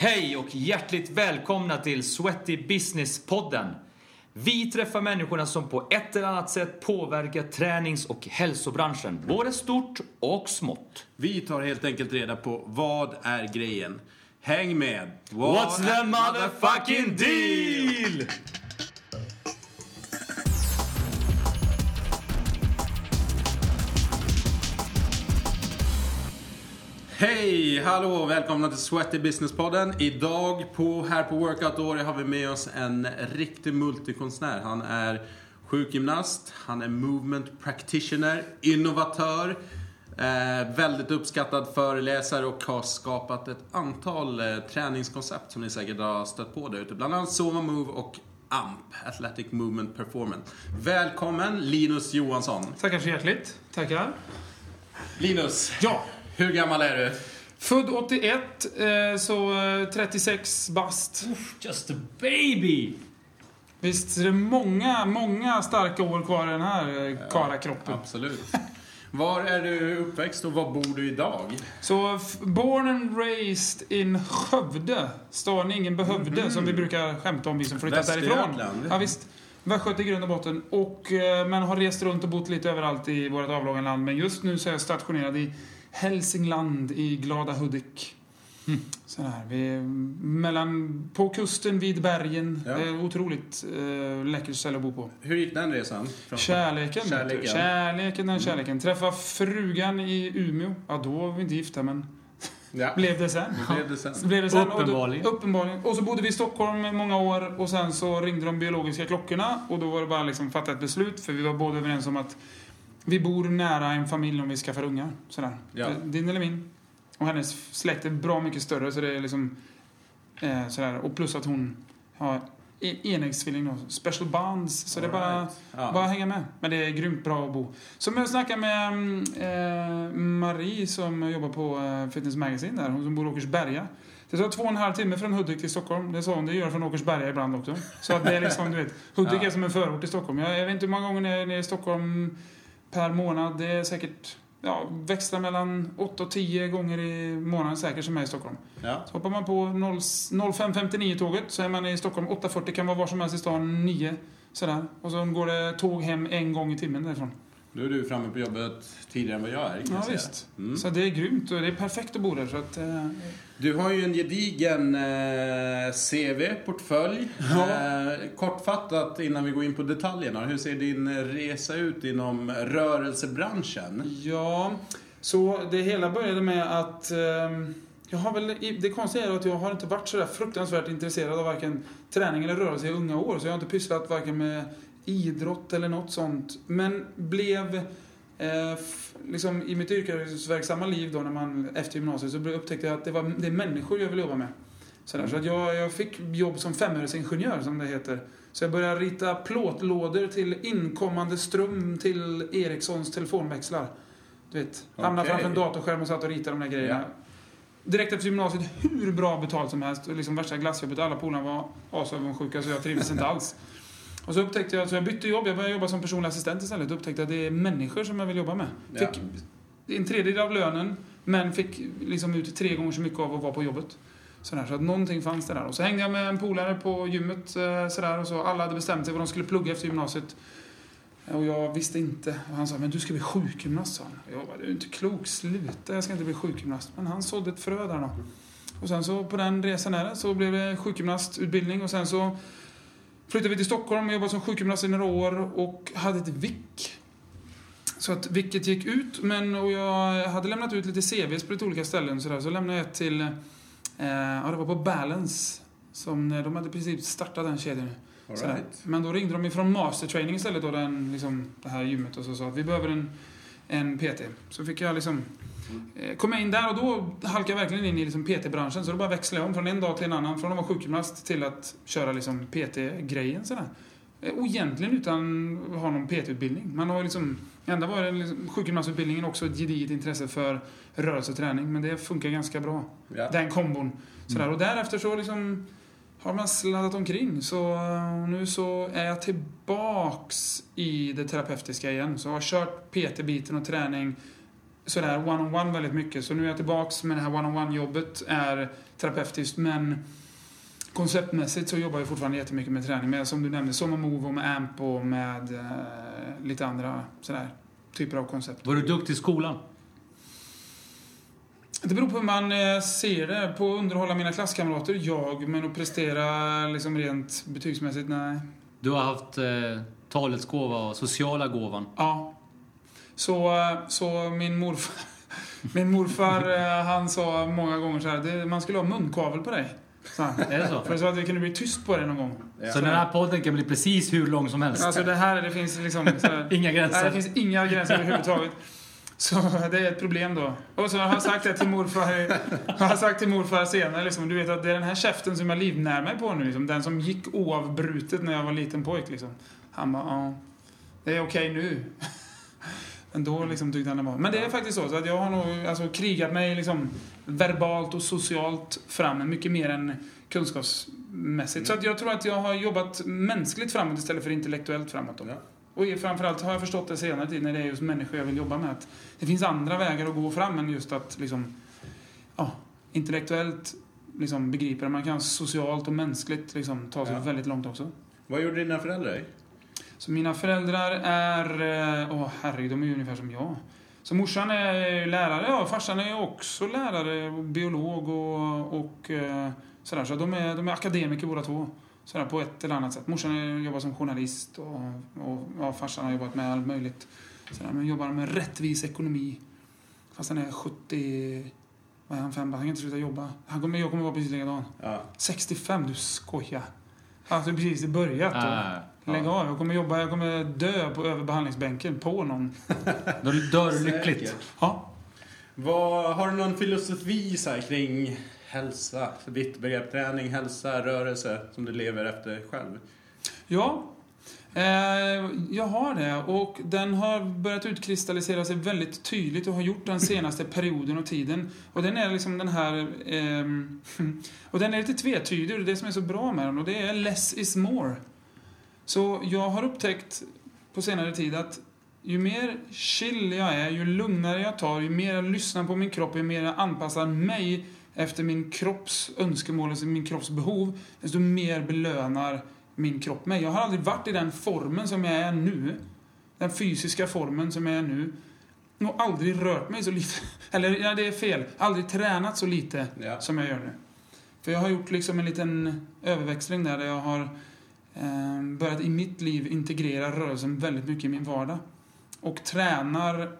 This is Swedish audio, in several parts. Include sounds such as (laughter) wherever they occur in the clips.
Hej och hjärtligt välkomna till Sweaty Business-podden. Vi träffar människorna som på ett eller annat sätt påverkar tränings och hälsobranschen, både stort och smått. Vi tar helt enkelt reda på vad är grejen. Häng med! What's the motherfucking deal? Hej, hallå, välkomna till Sweaty Business-podden. Idag på, här på Workout Åre har vi med oss en riktig multikonstnär. Han är sjukgymnast, han är movement practitioner, innovatör, eh, väldigt uppskattad föreläsare och har skapat ett antal eh, träningskoncept som ni säkert har stött på där ute. Bland annat Sova Move och AMP, Athletic Movement Performance. Välkommen Linus Johansson. Tackar så hjärtligt. Tackar. Linus, Ja, hur gammal är du? född 81, eh, så eh, 36 bast. Just a baby! Visst är det många, många starka år kvar i den här eh, karakroppen. Absolut. Var är du uppväxt och var bor du idag? Så born and raised in Skövde. Staden ingen behövde, som vi brukar skämta om vi som flyttat därifrån. Ja, visst. Västgöte i grund och botten. Och, eh, men har rest runt och bott lite överallt i vårt avlånga land. Men just nu så är jag stationerad i Hälsingland i glada Hudik. Sådär, vi mellan, på kusten vid bergen. Ja. Det är otroligt eh, läckert ställe att bo på. Hur gick den resan? Från- Kärleken. Kärleken. Mm. Kärleken, den kärleken. Träffa frugan i Umeå. Ja, då var vi inte gifta, men Ja, (laughs) blev det sen. hur blev det sen? Så blev det sen. Och då- Uppenbarligen. uppenbarligen. Och så bodde vi i Stockholm i många år och sen så ringde de biologiska klockorna och då var det bara liksom fatta ett beslut för vi var båda överens om att vi bor nära en familj om vi skaffar ungar. Sådär. Ja. Eh, Din eller min. Och hennes släkt är bra mycket större så det är liksom eh, sådär. Och plus att hon har e- enäggstvilling då. Special bonds. Så det är bara Alright. Ja. bara hänga med. Men det är grymt bra att bo. Så jag snackade med eh, Marie som jobbar på eh, Fitness Magazine där. Hon som bor i Åkersberga. Det tar två och en halv timme från Hudik till Stockholm. Det är så hon det gör från Åkersberga ibland också. Så att det är liksom, du vet. Hudik Ja. är som en förort till Stockholm. Jag, jag vet inte hur många gånger ni är nere i Stockholm per månad. Det är säkert, ja, växlar mellan 8 och 10 gånger i månaden säkert som är i Stockholm. Ja. Så hoppar man på 0 05.59-tåget så är man i Stockholm 8.40, kan vara var som helst i stan 9. Sådär. Och så går det tåg hem en gång i timmen därifrån. Nu är du framme på jobbet tidigare än vad jag är. Kan Ja, visst. Mm. Så det är grymt och det är perfekt att bo där. Så att, eh, Du har ju en gedigen eh, CV, portfölj. Eh, kortfattat innan vi går in på detaljerna. Hur ser din resa ut inom rörelsebranschen? ja, så det hela började med att ehm, jag har väl, det konstiga är att jag har inte varit sådär fruktansvärt intresserad av varken träning eller rörelse i unga år. Så jag har inte pysslat varken med idrott eller något sånt. Men blev eh, liksom i mitt yrkesverksamma liv då när man efter gymnasiet så upptäckte jag att det var det är människor jag vill jobba med. Sådär, så att jag, jag fick jobb som femöresingenjör som det heter. Så jag började rita plåtlådor till inkommande ström till Ericssons telefonväxlar. Du vet, hamnade Okej. framför en datorskärm och satt och ritade de där grejerna. Direkt efter gymnasiet, hur bra betalt som helst. Liksom värsta glassjobbet. Alla polarna var asavundsjuka så jag trivdes inte (laughs) alls. Och så upptäckte jag, så jag bytte jobb. Jag började jobba som personlig assistent istället. Och upptäckte att det är människor som jag vill jobba med. Ja. Fick en tredjedel av lönen, men fick liksom ut tre gånger så mycket av att vara på jobbet. Sådär, så att någonting fanns det där. Och så hängde jag med en polare på gymmet eh, sådär, och så alla hade bestämt sig vad de skulle plugga efter gymnasiet. Och jag visste inte. Och han sa, men du ska bli sjukgymnast, sa han. Jag bara, du är inte klok, sluta, jag ska inte bli sjukgymnast. Men han sådde ett frö där då. Och sen så på den resan där så blev det sjukgymnastutbildning och sen så flyttade vi till Stockholm och jobbade som sjukgymnast i några år och hade ett vick. Så att vilket gick ut, men och jag hade lämnat ut lite CVs på lite olika ställen så, där, så lämnade jag ett till, eh, ja det var på Balance. Som, de hade precis startat den kedjan. Right. Men då ringde de ifrån Master Training istället, då, den, liksom, det här gymmet, och så sa att vi behöver en, en PT. Så fick jag liksom eh, komma in där och då halkade jag verkligen in i liksom PT-branschen. Så då bara växlade jag om från en dag till en annan. Från att vara sjukgymnast till att köra liksom PT-grejen. Sådär. Eh, Och egentligen utan att ha någon PT-utbildning. Man har liksom, ända var liksom, sjukgymnastutbildningen också ett gediget intresse för rörelse och träning. Men det funkar ganska bra. Ja. Den kombon. Sådär. Och därefter så liksom har man sladdat omkring. Så eh, nu så är jag tillbaks i det terapeutiska igen. Så jag har kört PT-biten och träning sådär one-on-one väldigt mycket. Så nu är jag tillbaks med det här one-on-one jobbet är terapeutiskt men konceptmässigt så jobbar jag fortfarande jättemycket med träning. Med, som du nämnde, Soma Move och med AMP och med eh, lite andra sådär typer av koncept. Var du duktig i skolan? Det beror på hur man eh, ser det. På att underhålla mina klasskamrater, jag. Men att prestera liksom rent betygsmässigt, nej. Du har haft eh, talets gåva och sociala gåvan. Ja. Så, så min morfar, (laughs) min morfar eh, han sa många gånger så här, man skulle ha munkavel på dig. Så. Är det så? För så att det kunde bli tyst på dig någon gång. Ja. Så den här podden kan bli precis hur lång som helst. Alltså det här, det finns liksom... Så här, (laughs) Inga nej, det gränser. finns inga gränser överhuvudtaget. Så det är ett problem då. Och så har jag sagt det till morfar, har jag sagt till morfar senare liksom, du vet att det är den här käften som jag livnär mig på nu liksom. Den som gick oavbrutet när jag var liten pojk liksom. Han bara, ja, det är okej nu. Men då liksom tyckte han det var. Men det är faktiskt så, så att jag har nog alltså, krigat mig liksom verbalt och socialt fram mycket mer än kunskapsmässigt. Så att jag tror att jag har jobbat mänskligt framåt istället för intellektuellt framåt. Då. Ja. Och framförallt har jag förstått det senare tid när det är just människor jag vill jobba med. Att det finns andra vägar att gå fram än just att liksom, ja, intellektuellt liksom begripa det. Man kan socialt och mänskligt liksom ta sig Ja. väldigt långt också. Vad gjorde dina föräldrar? Så mina föräldrar är, eh, åh herregud, de är ju ungefär som jag. Så morsan är lärare, ja farsan är också lärare, biolog och, och eh, sådär. Så de är, de är akademiker båda två. Sådär på ett eller annat sätt. Morsan jobbar som journalist och, och ja, farsan har jobbat med allt möjligt. Sådär, men jobbar med rättvis ekonomi. Fast han är 70, vad är han, fem, han kan inte sluta jobba. Han kommer, jag kommer vara precis likadan. Ja. 65, du skojar. Alltså precis i början. då. Lägg av, jag kommer jobba, jag kommer dö på över behandlingsbänken på någon. (laughs) då dör du lyckligt. Ja. Vad, har du någon filosofi så här, kring hälsa? Ditt begrepp träning, hälsa, rörelse som du lever efter själv? Ja. Eh, jag har det och den har börjat utkristallisera sig väldigt tydligt och har gjort den senaste perioden och tiden. Och den är liksom den här... ehm, (laughs) och den är lite tvetydig och det är det som är så bra med den och det är less is more. Så jag har upptäckt på senare tid att ju mer chill jag är, ju lugnare jag tar, ju mer jag lyssnar på min kropp, ju mer jag anpassar mig efter min kropps önskemål, alltså min kropps behov, desto mer belönar min kropp mig. Jag har aldrig varit i den formen som jag är nu. Den fysiska formen som jag är nu. Och aldrig rört mig så lite. (laughs) Eller, ja, det är fel. Aldrig tränat så lite Ja. som jag gör nu. För jag har gjort liksom en liten överväxling där, där jag har Ehm, börjat i mitt liv integrera rörelsen väldigt mycket i min vardag. Och tränar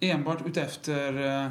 enbart utefter eh,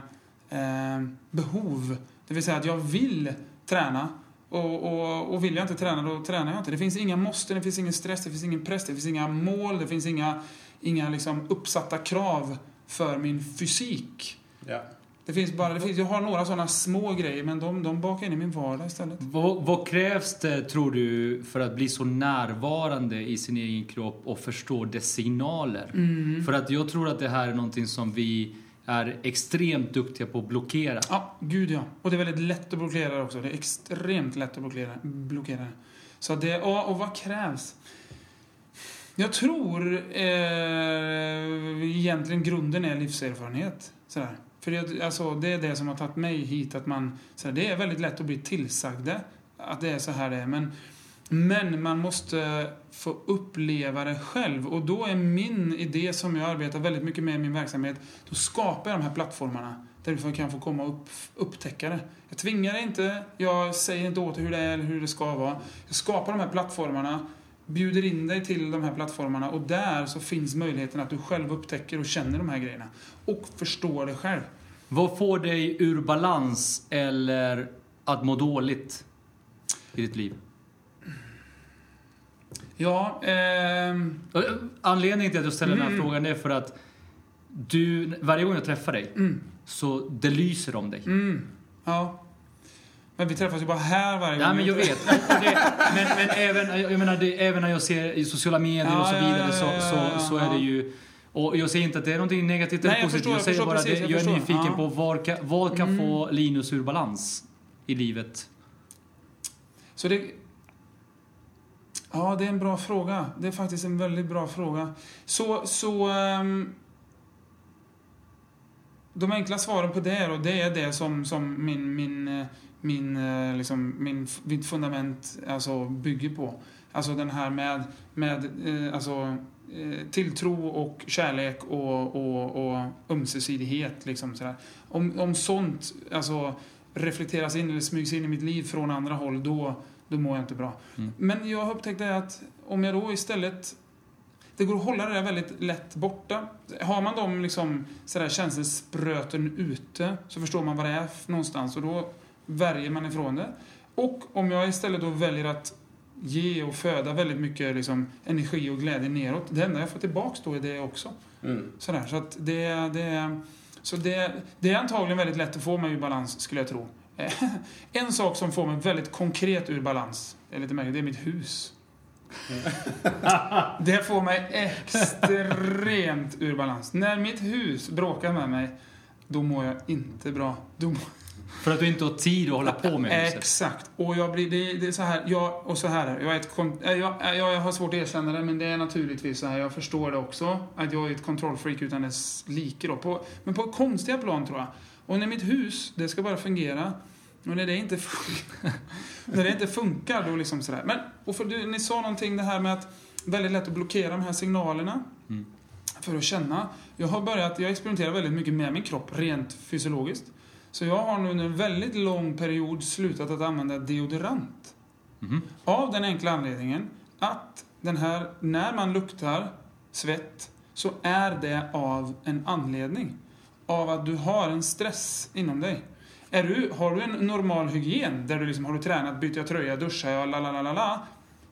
ehm, behov. Det vill säga att jag vill träna. Och, och, och vill jag inte träna, då tränar jag inte. Det finns inga måste, det finns ingen stress, det finns ingen press, det finns inga mål, det finns inga, inga liksom uppsatta krav för min fysik. Ja. Det finns bara, det finns, jag har några sådana små grejer, men de, de bakar in i min vardag istället. Vad, vad krävs det, tror du, för att bli så närvarande i sin egen kropp och förstå dess signaler? Mm. För att jag tror att det här är någonting som vi är extremt duktiga på att blockera. Ja, gud ja. Och det är väldigt lätt att blockera också. Det är extremt lätt att blockera. blockera. Så det, ja, och vad krävs? Jag tror eh, egentligen grunden är livserfarenhet. Sådär. För det, alltså, det är det som har tagit mig hit. Att man, sådär, det är väldigt lätt att bli tillsagda att det är så här det är. Men, men man måste få uppleva det själv. Och då är min idé som jag arbetar väldigt mycket med i min verksamhet, då skapar jag de här plattformarna där du kan få komma och upp, upptäcka det. Jag tvingar dig inte, jag säger inte åt dig hur det är eller hur det ska vara. Jag skapar de här plattformarna, bjuder in dig till de här plattformarna och där så finns möjligheten att du själv upptäcker och känner de här grejerna. Och förstår det själv. Vad får dig ur balans eller att må dåligt i ditt liv? Ja, ehm, eh, Anledningen till att jag ställer den här Mm. frågan är för att du, varje gång jag träffar dig, mm, så det lyser om dig. mm, ja. Men vi träffas ju bara här varje Ja, gång. men jag vet. (laughs) Det, men men även, jag menar, det, även när jag ser i sociala medier Ja, och så ja, vidare ja, så, ja, så, ja, så är ja. det ju... Och jag säger inte att det är någonting negativt eller Nej, jag positivt. förstår, jag jag säger bara att jag jag är nyfiken Ja. på vad kan, vad kan Mm. få Linus ur balans i livet? Så det... Ja, det är en bra fråga. Det är faktiskt en väldigt bra fråga. Så, så... ehm, de enkla svaren på det och det är det som, som min, min, eh, min, eh, liksom, min, mitt fundament alltså, bygger på. Alltså den här med, med eh, alltså, eh, tilltro och kärlek och, och, och ömsesidighet. Liksom, sådär. Om, om sånt alltså, reflekteras in eller smygs in i mitt liv från andra håll, då, då mår jag inte bra. Mm. Men jag har upptäckt det att om jag då istället det går att hålla det där väldigt lätt borta. Har man de liksom, sådär känselspröten ute så förstår man vad det är någonstans och då värjer man ifrån det. Och om jag istället då väljer att ge och föda väldigt mycket liksom, energi och glädje neråt. Det enda jag får tillbaks då är det också. Mm. Sådär, så att det, det, så det, det är antagligen väldigt lätt att få mig ur balans, skulle jag tro. (laughs) En sak som får mig väldigt konkret ur balans, är lite märkligt, det är mitt hus. (laughs) Det får mig extremt ur balans. När mitt hus bråkar med mig, då mår jag inte bra. Då mår... För att du inte har tid att hålla på med huset. Exakt. Och jag blir, det, det är så här, jag, och så här jag, är ett, äh, jag, jag, jag har svårt att erkänna det, men det är naturligtvis så här, jag förstår det också, att jag är ett kontrollfreak utan dess like då. På, men på konstiga plan tror jag. Och när mitt hus, det ska bara fungera. Och när det inte, fun- (laughs) när det inte funkar, då liksom sådär. Men, och för du, ni sa någonting det här med att väldigt lätt att blockera de här signalerna. Mm. För att känna. Jag har börjat, jag experimenterar väldigt mycket med min kropp, rent fysiologiskt. Så jag har nu under en väldigt lång period slutat att använda deodorant. Mhm. Av den enkla anledningen att den här, när man luktar svett så är det av en anledning. Av att du har en stress inom dig. Är du, har du en normal hygien där du liksom, har du tränat, byter jag tröja, duschar jag, la la la la.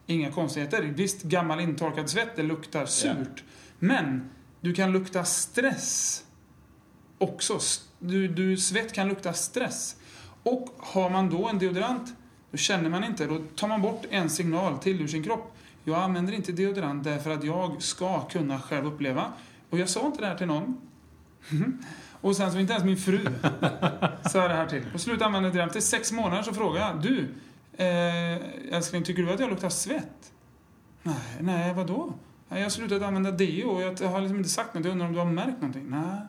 Inga konstigheter. Visst, gammal intorkad svett, det luktar surt. Men du kan lukta stress också. Du, du, svett kan lukta stress. Och har man då en deodorant, då känner man inte. Då tar man bort en signal till ur sin kropp. Jag använder inte deodorant därför att jag ska kunna själv uppleva. Och jag sa inte det här till någon. (laughs) Och sen så inte ens min fru (laughs) sa det här till. Och slutade använda deodorant. Efter sex månader så frågade jag. Du, eh, älskling, tycker du att jag luktar svett? Nej, nej, vadå? Jag har slutat använda deo och jag har liksom inte sagt något. Jag undrar om du har märkt någonting? Nej,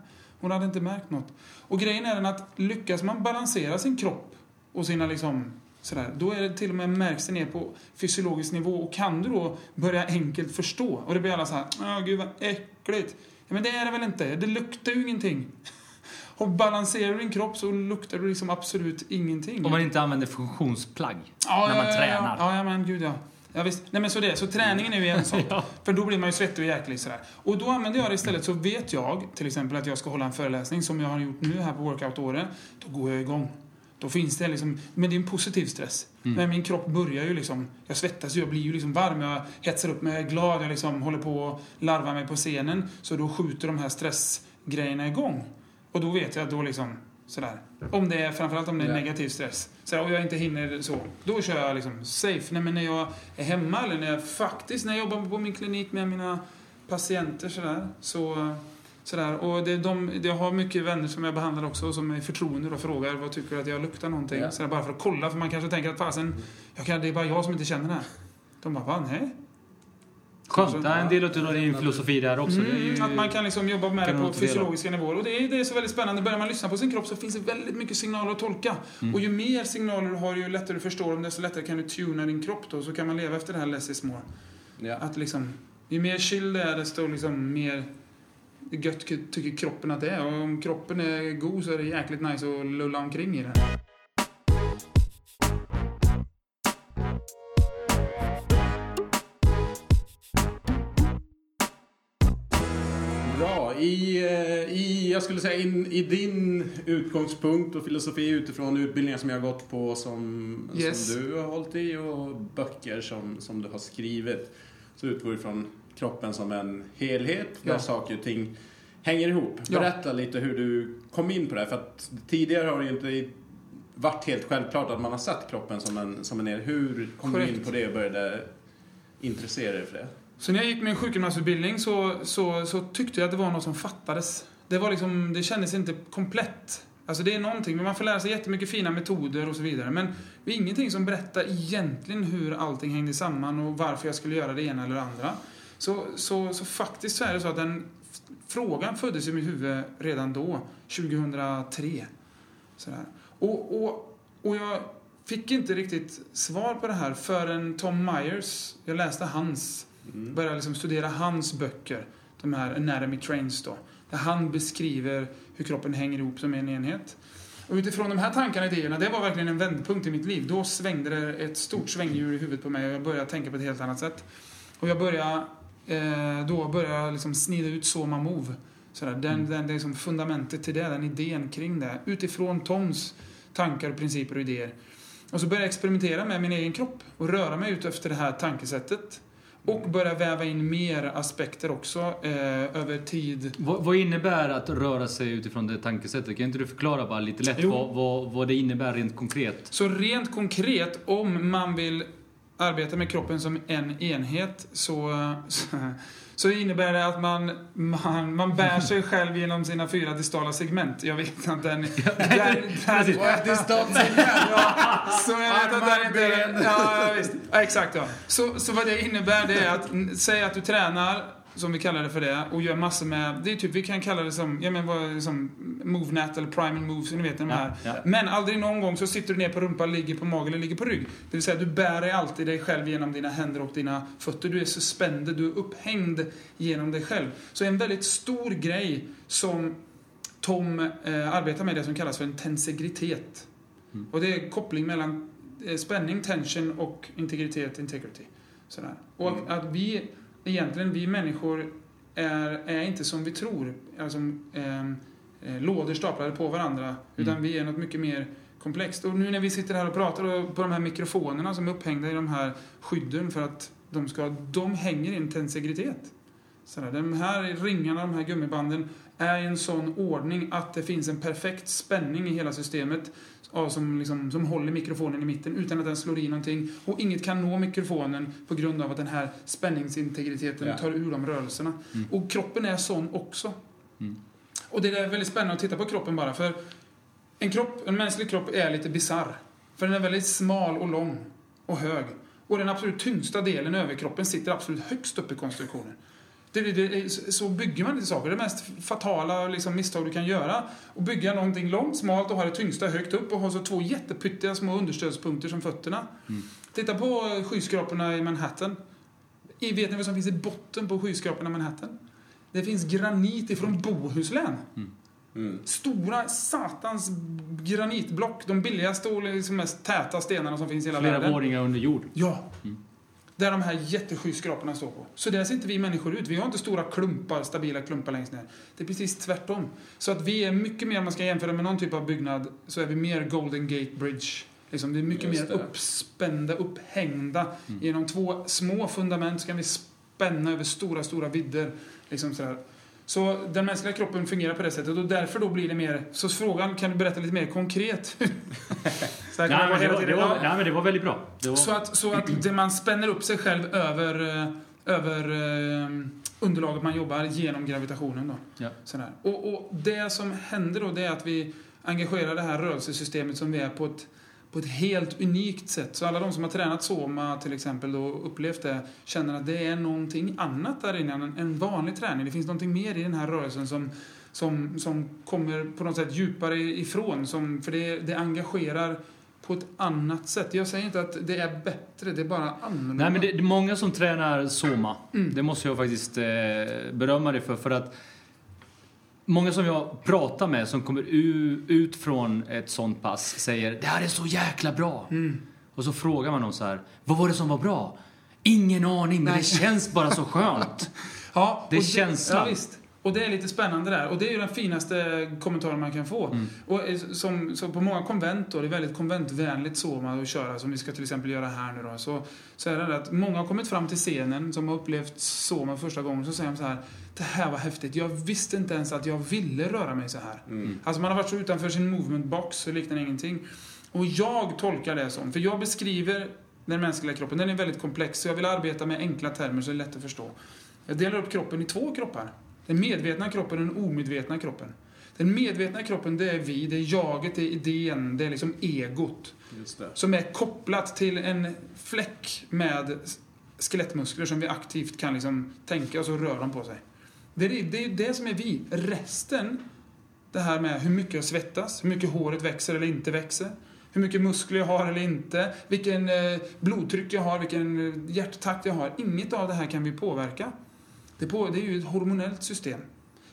hon hade inte märkt något. Och grejen är den att lyckas man balansera sin kropp och sina liksom sådär, då är det till och med märks det ner på fysiologisk nivå och kan du då börja enkelt förstå och det blir alla så här, åh gud vad äckligt. Ja, men det är det väl inte? Det luktar ju ingenting. (laughs) Och balanserar du din kropp så luktar du liksom absolut ingenting. Om man inte använder funktionsplagg Ja, när man ja, ja, tränar. Ja, ja, men gud ja. Ja, visst. Nej, men så det. Så träningen är ju en sak. (laughs) Ja. För då blir man ju svettig och jäklig sådär. Och då använder jag det istället så vet jag till exempel att jag ska hålla en föreläsning som jag har gjort nu här på workout-året. Då går jag igång. Då finns det liksom, men det är en positiv stress. Mm. Men min kropp börjar ju liksom, jag svettas ju, jag blir ju liksom varm, jag hetsar upp mig, jag är glad, jag liksom håller på att larva mig på scenen. Så då skjuter de här stressgrejerna igång. Och då vet jag att då liksom, sådär. Om det är, framförallt om det är Ja. negativ stress. Så och jag inte hinner så. Då kör jag liksom safe. Nej, men när jag är hemma eller när jag faktiskt, när jag jobbar på min klinik med mina patienter sådär. Så, sådär. Och det, de, jag har mycket vänner som jag behandlar också som är förtroende och frågar vad tycker att jag luktar någonting. Ja. Sådär, bara för att kolla, för man kanske tänker att fasen, jag kan, det är bara jag som inte känner det här. De bara, va? Nej? Skönt. Det är en del av din filosofi där också. Är ju... Mm, att man kan liksom jobba med kan det på fysiologiska nivåer. Och det är, det är så väldigt spännande. Börjar man lyssna på sin kropp så finns det väldigt mycket signaler att tolka. Mm. Och ju mer signaler du har, ju lättare du förstår dem, desto lättare kan du tuna din kropp då. Så kan man leva efter det här less is more. Ja. Att liksom, ju mer chill det är, desto liksom mer gött tycker kroppen att det är. Och om kroppen är god så är det jäkligt nice att lulla omkring i det. Jag skulle säga in, i din utgångspunkt och filosofi utifrån utbildningar som jag har gått på som, Yes. som du har hållit i och böcker som, som du har skrivit så utgår du från kroppen som en helhet där Ja. saker och ting hänger ihop. Ja. Berätta lite hur du kom in på det för att tidigare har det ju inte varit helt självklart att man har sett kroppen som en, som en. Hur kom du in på det och började intressera dig för det? Så när jag gick min sjukgymnastutbildning så, så, så tyckte jag att det var något som fattades. Det, var liksom, det kändes inte komplett. Alltså det är någonting, men man får lära sig jättemycket fina metoder och så vidare. Men det är ingenting som berättar egentligen hur allting hängde samman och varför jag skulle göra det ena eller det andra. Så, så, så faktiskt så är det så att den frågan föddes i mitt huvud redan då, 2003. Sådär. Och, och, och jag fick inte riktigt svar på det här förrän Tom Myers, jag läste hans, började liksom studera hans böcker, de här Anatomy Trains då, där han beskriver hur kroppen hänger ihop som en enhet. Och utifrån de här tankarna och idéerna, det var verkligen en vändpunkt i mitt liv. Då svängde det ett stort svänghjul i huvudet på mig och jag började tänka på ett helt annat sätt. Och jag började, eh, då började jag liksom snida ut Soma Move. Sådär. Den, den, det är som fundamentet till det, den idén kring det. Utifrån Toms tankar, principer och idéer. Och så började jag experimentera med min egen kropp och röra mig ut efter det här tankesättet. Och börja väva in mer aspekter också eh, över tid. Vad, vad innebär att röra sig utifrån det tankesättet? Kan inte du förklara bara lite lätt vad, vad, vad det innebär rent konkret? Så rent konkret, om man vill arbeta med kroppen som en enhet så, (laughs) så, så innebär det att man, man, man bär sig själv genom sina fyra distala segment. Jag vet att den... (laughs) Precis. Ja, så jag vet att den inte... Ja, visst. Ja, exakt ja. Så, så vad det innebär det är att, säg att du tränar, som vi kallar det för det, och gör massor med, det är typ, vi kan kalla det som, ja men vad, som MoveNet eller Primal Moves, ni vet de här. Ja, ja. Men aldrig någon gång så sitter du ner på rumpan, ligger på mage eller ligger på rygg. Det vill säga du bär dig alltid dig själv genom dina händer och dina fötter. Du är suspended, du är upphängd genom dig själv. Så en väldigt stor grej som Tom eh, arbetar med det som kallas för en tensegritet. Mm. Och det är koppling mellan eh, spänning, tension och integritet, integrity. Sådär. Och Mm. att vi, egentligen vi människor är, är inte som vi tror. Alltså, ehm, eh, lådor staplade på varandra. Utan Mm. vi är något mycket mer komplext. Och nu när vi sitter här och pratar på de här mikrofonerna som är upphängda i de här skydden för att de ska, de hänger i en. Sådär. De här ringarna, de här gummibanden, är i en sån ordning att det finns en perfekt spänning i hela systemet ja, som, liksom, som håller mikrofonen i mitten utan att den slår i någonting. Och inget kan nå mikrofonen på grund av att den här spänningsintegriteten Ja. tar ur de rörelserna. Mm. Och kroppen är sån också. Mm. Och det är väldigt spännande att titta på kroppen bara, för en, kropp, en mänsklig kropp är lite bizarr. För den är väldigt smal och lång och hög. Och den absolut tyngsta delen, överkroppen, sitter absolut högst upp i konstruktionen. Det, det, det, så bygger man inte saker. Det mest fatala liksom, misstag du kan göra. Att bygga någonting långt, smalt och ha det tyngsta högt upp och ha så två jättepyttiga små understödspunkter som fötterna. Mm. Titta på skyskraporna i Manhattan. I, vet ni vad som finns i botten på skyskraporna i Manhattan? Det finns granit ifrån Bohuslän. Mm. Stora satans granitblock. De billigaste och liksom mest täta stenarna som finns i hela Flera världen. våningar under jord. Ja. Mm. Där de här jätteskyskraporna står på. Så där ser inte vi människor ut. Vi har inte stora klumpar, stabila klumpar längst ner. Det är precis tvärtom. Så att vi är mycket mer, om man ska jämföra med någon typ av byggnad, så är vi mer Golden Gate Bridge. Liksom, det är mycket mer uppspända, upphängda. Mm. Genom två små fundament så kan vi spänna över stora, stora vidder. Liksom sådär. Så den mänskliga kroppen fungerar på det sättet och därför då blir det mer... Så frågan, kan du berätta lite mer konkret? (laughs) så här Nej men, det var, det, var, nej, men det var väldigt bra. Var, Så att, så att det man spänner upp sig själv över, eh, över eh, underlaget man jobbar genom gravitationen. Då. Ja. Sådär. Och, och det som händer då det är att vi engagerar det här rörelsesystemet som vi är på ett, på ett helt unikt sätt. Så alla de som har tränat Soma till exempel och upplevt det känner att det är någonting annat där inne än en vanlig träning. Det finns någonting mer i den här rörelsen som, som, som kommer på något sätt djupare ifrån. Som, för det, det engagerar på ett annat sätt. Jag säger inte att det är bättre, det är bara annorlunda. Nej men det, det är många som tränar Soma. Mm. Det måste jag faktiskt eh, berömma dig för. För att många som jag pratar med som kommer ut från ett sånt pass säger det här är så jäkla bra. Mm. Och så frågar man dem så här, vad var det som var bra? Ingen aning, men Nej. det känns bara så skönt. (laughs) Ja, Det är känslan. Ja, visst. Och det är lite spännande där. Och det är ju den finaste kommentaren man kan få. Mm. Och eh, som, så på många konvent då, det är väldigt konventvänligt så man att köra, som vi ska till exempel göra här nu då. Så, så är det det att många har kommit fram till scenen som har upplevt Soma första gången, så säger de så här Det här var häftigt. Jag visste inte ens att jag ville röra mig så här. Mm. Alltså man har varit så utanför sin movement box så liknar ingenting. Och jag tolkar det som, för jag beskriver den mänskliga kroppen, den är väldigt komplex, så jag vill arbeta med enkla termer så det är lätt att förstå. Jag delar upp kroppen i två kroppar. Den medvetna kroppen och den omedvetna kroppen. Den medvetna kroppen, det är vi, det är jaget, det är idén, det är liksom egot. Som är kopplat till en fläck med skelettmuskler som vi aktivt kan liksom tänka och så rör de på sig. Det är det, är det som är vi. Resten, det här med hur mycket jag svettas, hur mycket håret växer eller inte växer, hur mycket muskler jag har eller inte, vilken eh, blodtryck jag har, vilken eh, hjärttakt jag har. Inget av det här kan vi påverka. Det, på, det är ju ett hormonellt system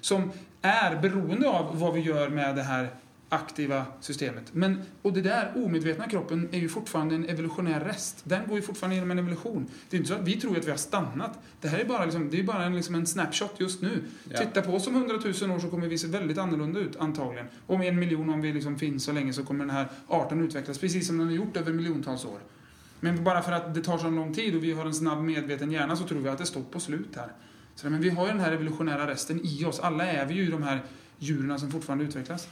som är beroende av vad vi gör med det här aktiva systemet. Men, och det där omedvetna kroppen är ju fortfarande en evolutionär rest. Den går ju fortfarande genom en evolution. Det är inte så att vi tror att vi har stannat. Det här är bara, liksom, det är bara en, liksom en snapshot just nu. Ja. Titta på oss om hundratusen år så kommer vi se väldigt annorlunda ut, antagligen. Om en miljon, om vi liksom finns så länge, så kommer den här arten utvecklas precis som den har gjort över miljontals år. Men bara för att det tar så lång tid och vi har en snabb medveten hjärna så tror vi att det står på slut här. Så, men vi har ju den här evolutionära resten i oss. Alla är vi ju de här djuren som fortfarande utvecklas.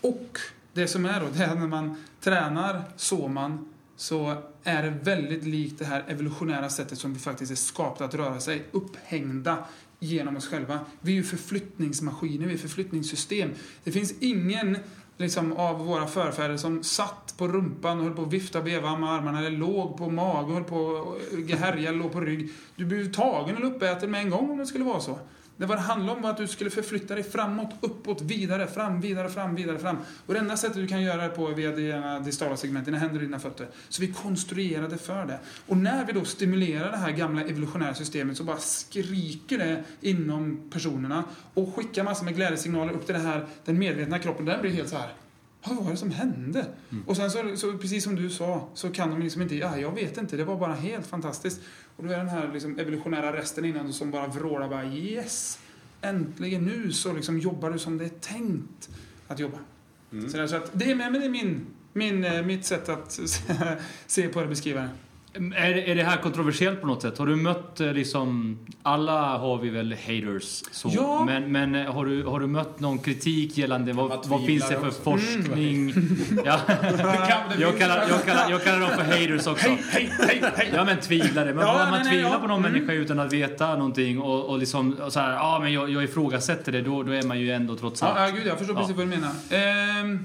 Och det som är då, det är när man tränar så man så är det väldigt likt det här evolutionära sättet som vi faktiskt är skapta att röra sig, upphängda genom oss själva. Vi är ju förflyttningsmaskiner, vi är förflyttningssystem. Det finns ingen liksom, av våra förfäder som satt på rumpan och höll på att vifta och veva med armarna eller låg på mage och höll på att härja eller låg på rygg. Du blir tagen eller uppäten med en gång om det skulle vara så. Det vad det handlade om var att du skulle förflytta dig framåt, uppåt, vidare, fram, vidare, fram, vidare, fram. Och det enda sättet du kan göra det på är via dina distala segment, dina händer och dina fötter. Så vi konstruerade för det. Och när vi då stimulerar det här gamla evolutionära systemet så bara skriker det inom personerna och skickar massor med glädjesignaler upp till det här, den medvetna kroppen. Den blir helt så här. Vad var det som hände? Och sen så, så, precis som du sa, så kan de liksom inte, ja, jag vet inte, det var bara helt fantastiskt. Och då är den här liksom evolutionära resten innan som bara vrålar bara yes! Äntligen nu så liksom jobbar du som det är tänkt att jobba. Så, där, så att det är, men det är min, min, eh, mitt sätt att (laughs) se på det beskriva det. Är, är det här kontroversiellt på något sätt? Har du mött eh, liksom... Alla har vi väl haters så. Ja. Men, men eh, har, du, har du mött någon kritik gällande vad, vad finns det för också. forskning? (laughs) Ja. Jag, kallar, jag, kallar, jag kallar dem för haters också. Hej, hej, hej! Ja men tvivlare. Men Ja, bara man nej, nej, tvivlar ja. på någon Mm. människa utan att veta någonting och, och liksom och så här, ja men jag, jag ifrågasätter det, då, då är man ju ändå trots allt. Ja, ja, gud, jag förstår Ja. precis vad du menar. Ehm,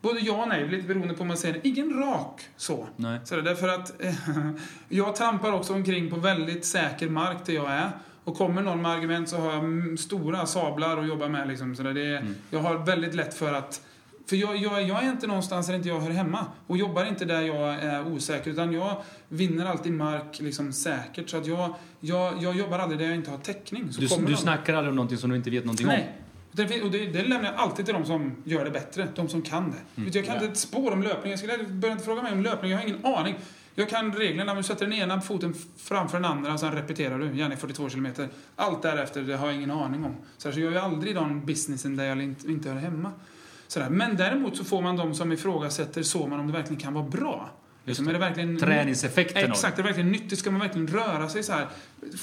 både ja och nej, lite beroende på vad man säger. Ingen rak så. Nej. Så det är därför att eh, (laughs) jag trampar också omkring på väldigt säker mark där jag är. Och kommer någon med argument så har jag mm, stora sablar att jobba med. Liksom. Så det är, Jag har väldigt lätt för att... För jag, jag, jag är inte någonstans där inte jag hör hemma. Och jobbar inte där jag är osäker. Utan jag vinner alltid mark liksom, säkert. Så att jag, jag, jag jobbar aldrig där jag inte har täckning. Så Du, du snackar aldrig om någonting som du inte vet någonting om? Det, och det, det lämnar jag alltid till de som gör det bättre. De som kan det. Du, Jag kan inte ett spår om löpning. Jag skulle börja inte fråga mig om löpning. Jag har ingen aning. Jag kan reglerna, men du sätter den ena foten framför den andra och sen repeterar du, gärna i 42 km. Allt därefter, det har jag ingen aning om. Så, jag gör aldrig den businessen där jag inte, inte hör hemma. Sådär. Men däremot så får man de som ifrågasätter så man om det verkligen kan vara bra. Liksom, är det verkligen Träningseffekten Exakt, det är verkligen nyttigt. Ska man verkligen röra sig så här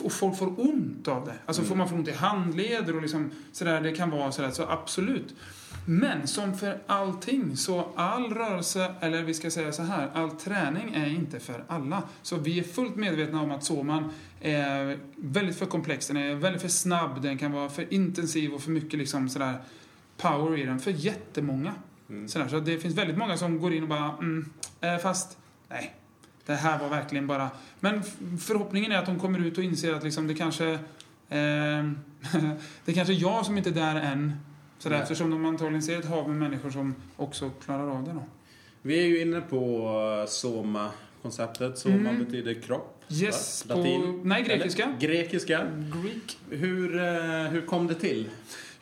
och folk får ont av det. Alltså Mm. får man får ont i handleder och liksom sådär, det kan vara sådär, så absolut. Men som för allting, så all rörelse, eller vi ska säga så här, all träning är inte för alla. Så vi är fullt medvetna om att Soman är väldigt för komplex, den är väldigt för snabb, den kan vara för intensiv och för mycket liksom sådär power i den för jättemånga. Mm. Sådär, så det finns väldigt många som går in och bara, mm, fast nej, det här var verkligen bara... Men förhoppningen är att de kommer ut och inser att liksom det kanske... Eh, (laughs) det kanske är jag som inte är där än. Sådär, Nej. eftersom de antagligen ser ett hav med människor som också klarar av det då. Vi är ju inne på eh, Soma-konceptet. Soma Mm. betyder kropp. Yes, va? på... Nej, grekiska. Eller? Grekiska. Greek. Hur, eh, hur kom det till?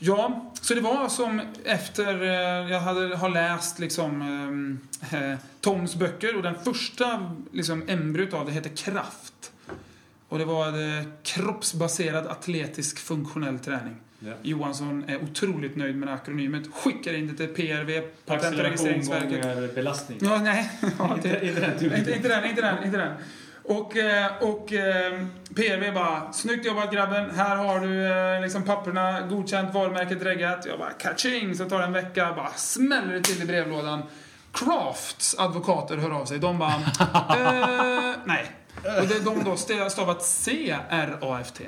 Ja, så det var som efter eh, jag hade, har läst liksom eh, eh, Toms böcker och den första liksom, embryot av det heter Kraft. Och det var det kroppsbaserad atletisk funktionell träning. Ja. Johansson är otroligt nöjd med det akronymet. Skickar in det till PRV, Patent och registreringsverket. belastning. Ja, nej. (laughs) Ja, det, Inte den inte, inte den, inte den, inte den. Och, eh, och eh, PRV bara, snyggt jobbat grabben, här har du eh, liksom papperna, godkänt, varumärket reggat. Jag bara, kaching, så tar det en vecka, bara smäller det till i brevlådan. Crafts advokater hör av sig. De bara, (laughs) eh, nej. Och det, de då st- stavat C-R-A-F-T.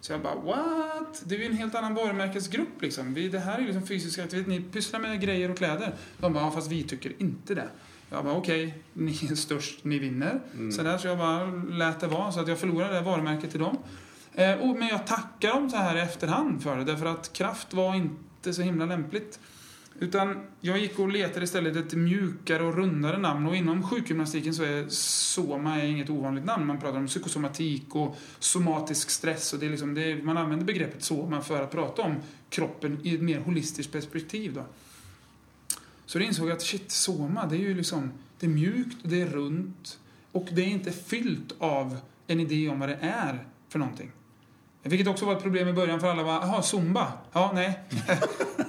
Så jag bara, what? Det är ju en helt annan varumärkesgrupp liksom. Vi, det här är ju liksom fysisk aktivitet. Ni pysslar med grejer och kläder. De bara, ja, fast vi tycker inte det. Jag bara, okej, ni är störst, ni vinner. Så, där, så jag bara lät det vara. Så att jag förlorade det varumärket till dem. Eh, och, men jag tackar dem så här i efterhand för det, därför att kraft var inte så himla lämpligt. Utan jag gick och letade istället ett mjukare och rundare namn och inom sjukgymnastiken så är soma är inget ovanligt namn. Man pratar om psykosomatik och somatisk stress och det är liksom, det man använder begreppet soma för att prata om kroppen i ett mer holistiskt perspektiv. Då. Så då insåg jag att shit, soma, det är ju liksom, det är mjukt, det är runt och det är inte fyllt av en idé om vad det är för någonting. Vilket också var ett problem i början för alla var, jaha, zumba? Ja, nej.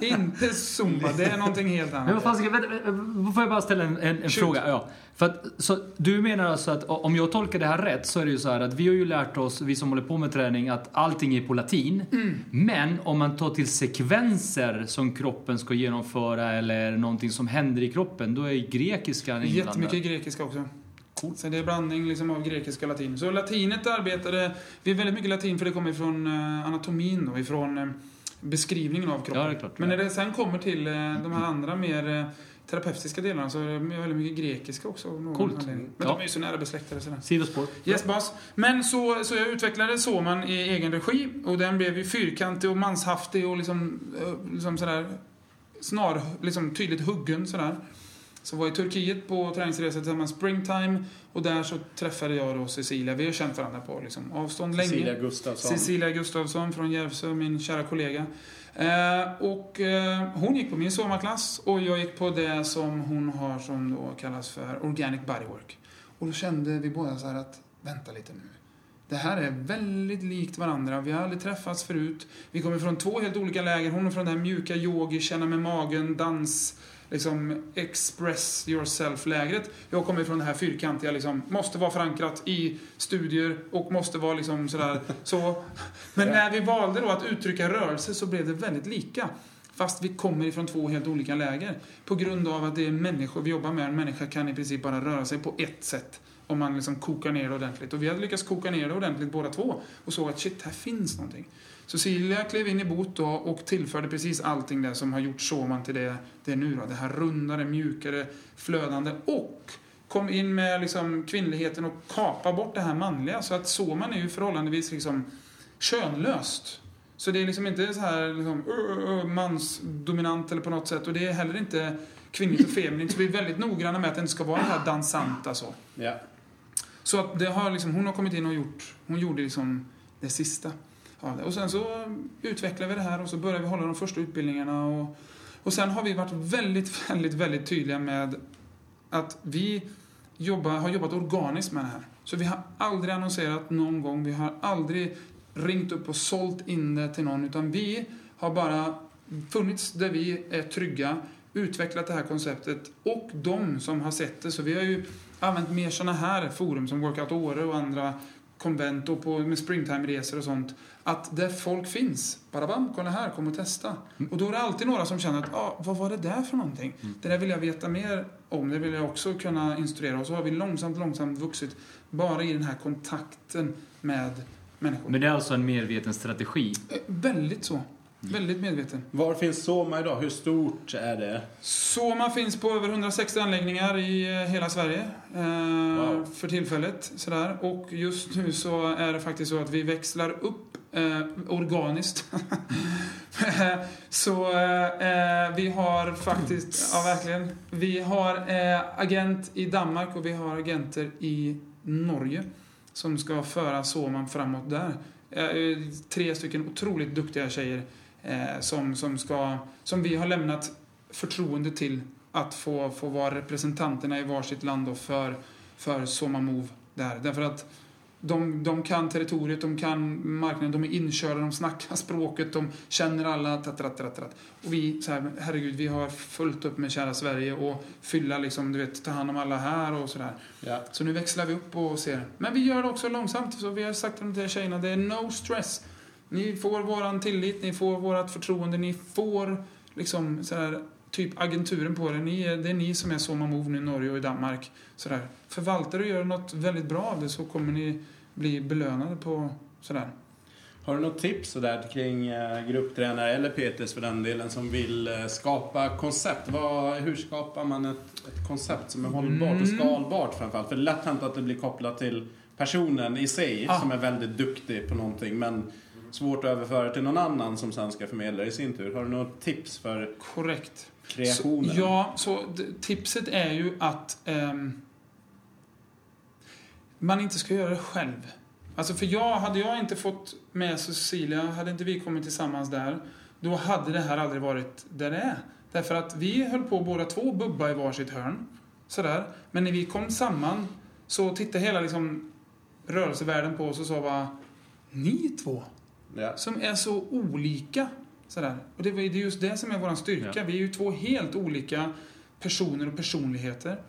(laughs) inte zumba, det är någonting helt annat. Men vad fan vänta, får jag bara ställa en, en, en fråga? Ja. För att, så, du menar alltså att om jag tolkar det här rätt så är det ju så här att vi har ju lärt oss, vi som håller på med träning, att allting är på latin. Mm. Men om man tar till sekvenser som kroppen ska genomföra eller någonting som händer i kroppen, då är grekiskan inblandad. Jättemycket grekiska också. Så det är blandning liksom av grekiska och latin. Så latinet arbetade... Vi är väldigt mycket latin för det kommer från eh, anatomin då, ifrån eh, beskrivningen av kroppen. Ja, klart. Men när det sen kommer till eh, de här andra mer terapeutiska delarna så är det väldigt mycket grekiska också. någon Coolt. anledning. Men Ja. de är ju så nära besläktade sådär. Sidospår. Yes boss. Men så, så jag utvecklade Soman i egen regi och den blev ju fyrkantig och manshaftig och liksom, liksom sådär snar, liksom tydligt huggen sådär. Så var i Turkiet på träningsresa tillsammans Springtime och där så träffade jag då Cecilia. Vi har känt varandra på liksom avstånd länge. Cecilia Gustafsson. Cecilia Gustafsson från Järvsö, min kära kollega. Eh, och eh, hon gick på min sommarklass och jag gick på det som hon har som då kallas för Organic Bodywork. Och då kände vi båda så här att, vänta lite nu. Det här är väldigt likt varandra. Vi har aldrig träffats förut. Vi kommer från två helt olika läger. Hon är från det här mjuka yogi, känna med magen, dans, liksom express yourself-lägret. Jag kommer från det här fyrkantiga, liksom, måste vara förankrat i studier och måste vara liksom sådär (laughs) så. Men när vi valde då att uttrycka rörelse så blev det väldigt lika. Fast vi kommer ifrån två helt olika läger. På grund av att det är människor vi jobbar med. En människa kan i princip bara röra sig på ett sätt. Om man liksom kokar ner det ordentligt. Och vi hade lyckats koka ner det ordentligt båda två. Och såg att shit, här finns någonting. Cecilia klev in i bot då och tillförde precis allting det som har gjort Soman till det det nu då. Det här rundare, mjukare, flödande och kom in med liksom kvinnligheten och kapa bort det här manliga. Så att Soman är ju förhållandevis liksom könlöst. Så det är liksom inte så här liksom, uh, uh, mansdominant eller på något sätt. Och det är heller inte kvinnligt och feminint. Så vi är väldigt noggranna med att det inte ska vara det här dansanta så. Ja. Så att det har liksom, hon har kommit in och gjort, hon gjorde liksom det sista och sen så utvecklar vi det här och så börjar vi hålla de första utbildningarna. Och, och sen har vi varit väldigt, (laughs) väldigt, väldigt tydliga med att vi jobba, har jobbat organiskt med det här. Så vi har aldrig annonserat någon gång, vi har aldrig ringt upp och sålt in det till någon, utan vi har bara funnits där vi är trygga, utvecklat det här konceptet och de som har sett det. Så vi har ju använt mer sådana här forum som Workout Åre och andra konvent och på, med springtime-resor och sånt. Att där folk finns. Bara bam, kolla här, kom och testa. Och då är det alltid några som känner att, ah, vad var det där för någonting? Det där vill jag veta mer om, det vill jag också kunna instruera. Och så har vi långsamt, långsamt vuxit bara i den här kontakten med människor. Men det är alltså en medveten strategi. Eh, Väldigt så. Väldigt medveten. Var finns Soma idag? Hur stort är det? Soma finns på över 160 anläggningar i eh, hela Sverige eh, Wow. för tillfället. Sådär. Och just nu så är det faktiskt så att vi växlar upp eh, organiskt. (laughs) så eh, vi har faktiskt, ja verkligen, vi har eh, agent i Danmark och vi har agenter i Norge som ska föra Soman framåt där. Eh, tre stycken otroligt duktiga tjejer eh, som, som, ska, som vi har lämnat förtroende till att få, få vara representanterna i varsitt land då för, för Soma Move där. Därför att de, de kan territoriet, de kan marknaden, de är inkörda, de snackar (laughs) språket, de känner alla. Tat, tat, tat, tat. Och vi, så här, herregud, vi har fullt upp med kära Sverige och fylla liksom, du vet, ta hand om alla här och sådär. Ja. Så nu växlar vi upp och ser. Men vi gör det också långsamt. Så vi har sagt till de här tjejerna, det är no stress. Ni får våran tillit, ni får vårat förtroende, ni får liksom sådär, typ agenturen på det. Ni är, det är ni som är Soma Move nu i Norge och i Danmark. Sådär. Förvaltar och gör något väldigt bra av det så kommer ni bli belönade på sådär. Har du något tips sådär kring eh, grupptränare eller PTs för den delen som vill eh, skapa koncept? Vad, hur skapar man ett, ett koncept som är hållbart och Mm. skalbart framförallt? För det är lätt hänt att det blir kopplat till personen i sig Ah. som är väldigt duktig på någonting men svårt att överföra till någon annan som sen ska förmedla i sin tur. Har du något tips för Korrekt. kreationen? Så, ja, så tipset är ju att ehm, man inte ska göra det själv. Alltså för jag, hade jag inte fått med Cecilia, hade inte vi kommit tillsammans där, då hade det här aldrig varit där det är. Därför att vi höll på båda två bubba i varsitt hörn. Sådär. Men när vi kom samman så tittade hela liksom rörelsevärlden på oss och sa bara Ni två Ja. som är så olika. Sådär. Och det, är just det som är vår styrka. Ja. Vi är ju två helt olika personer och personligheter.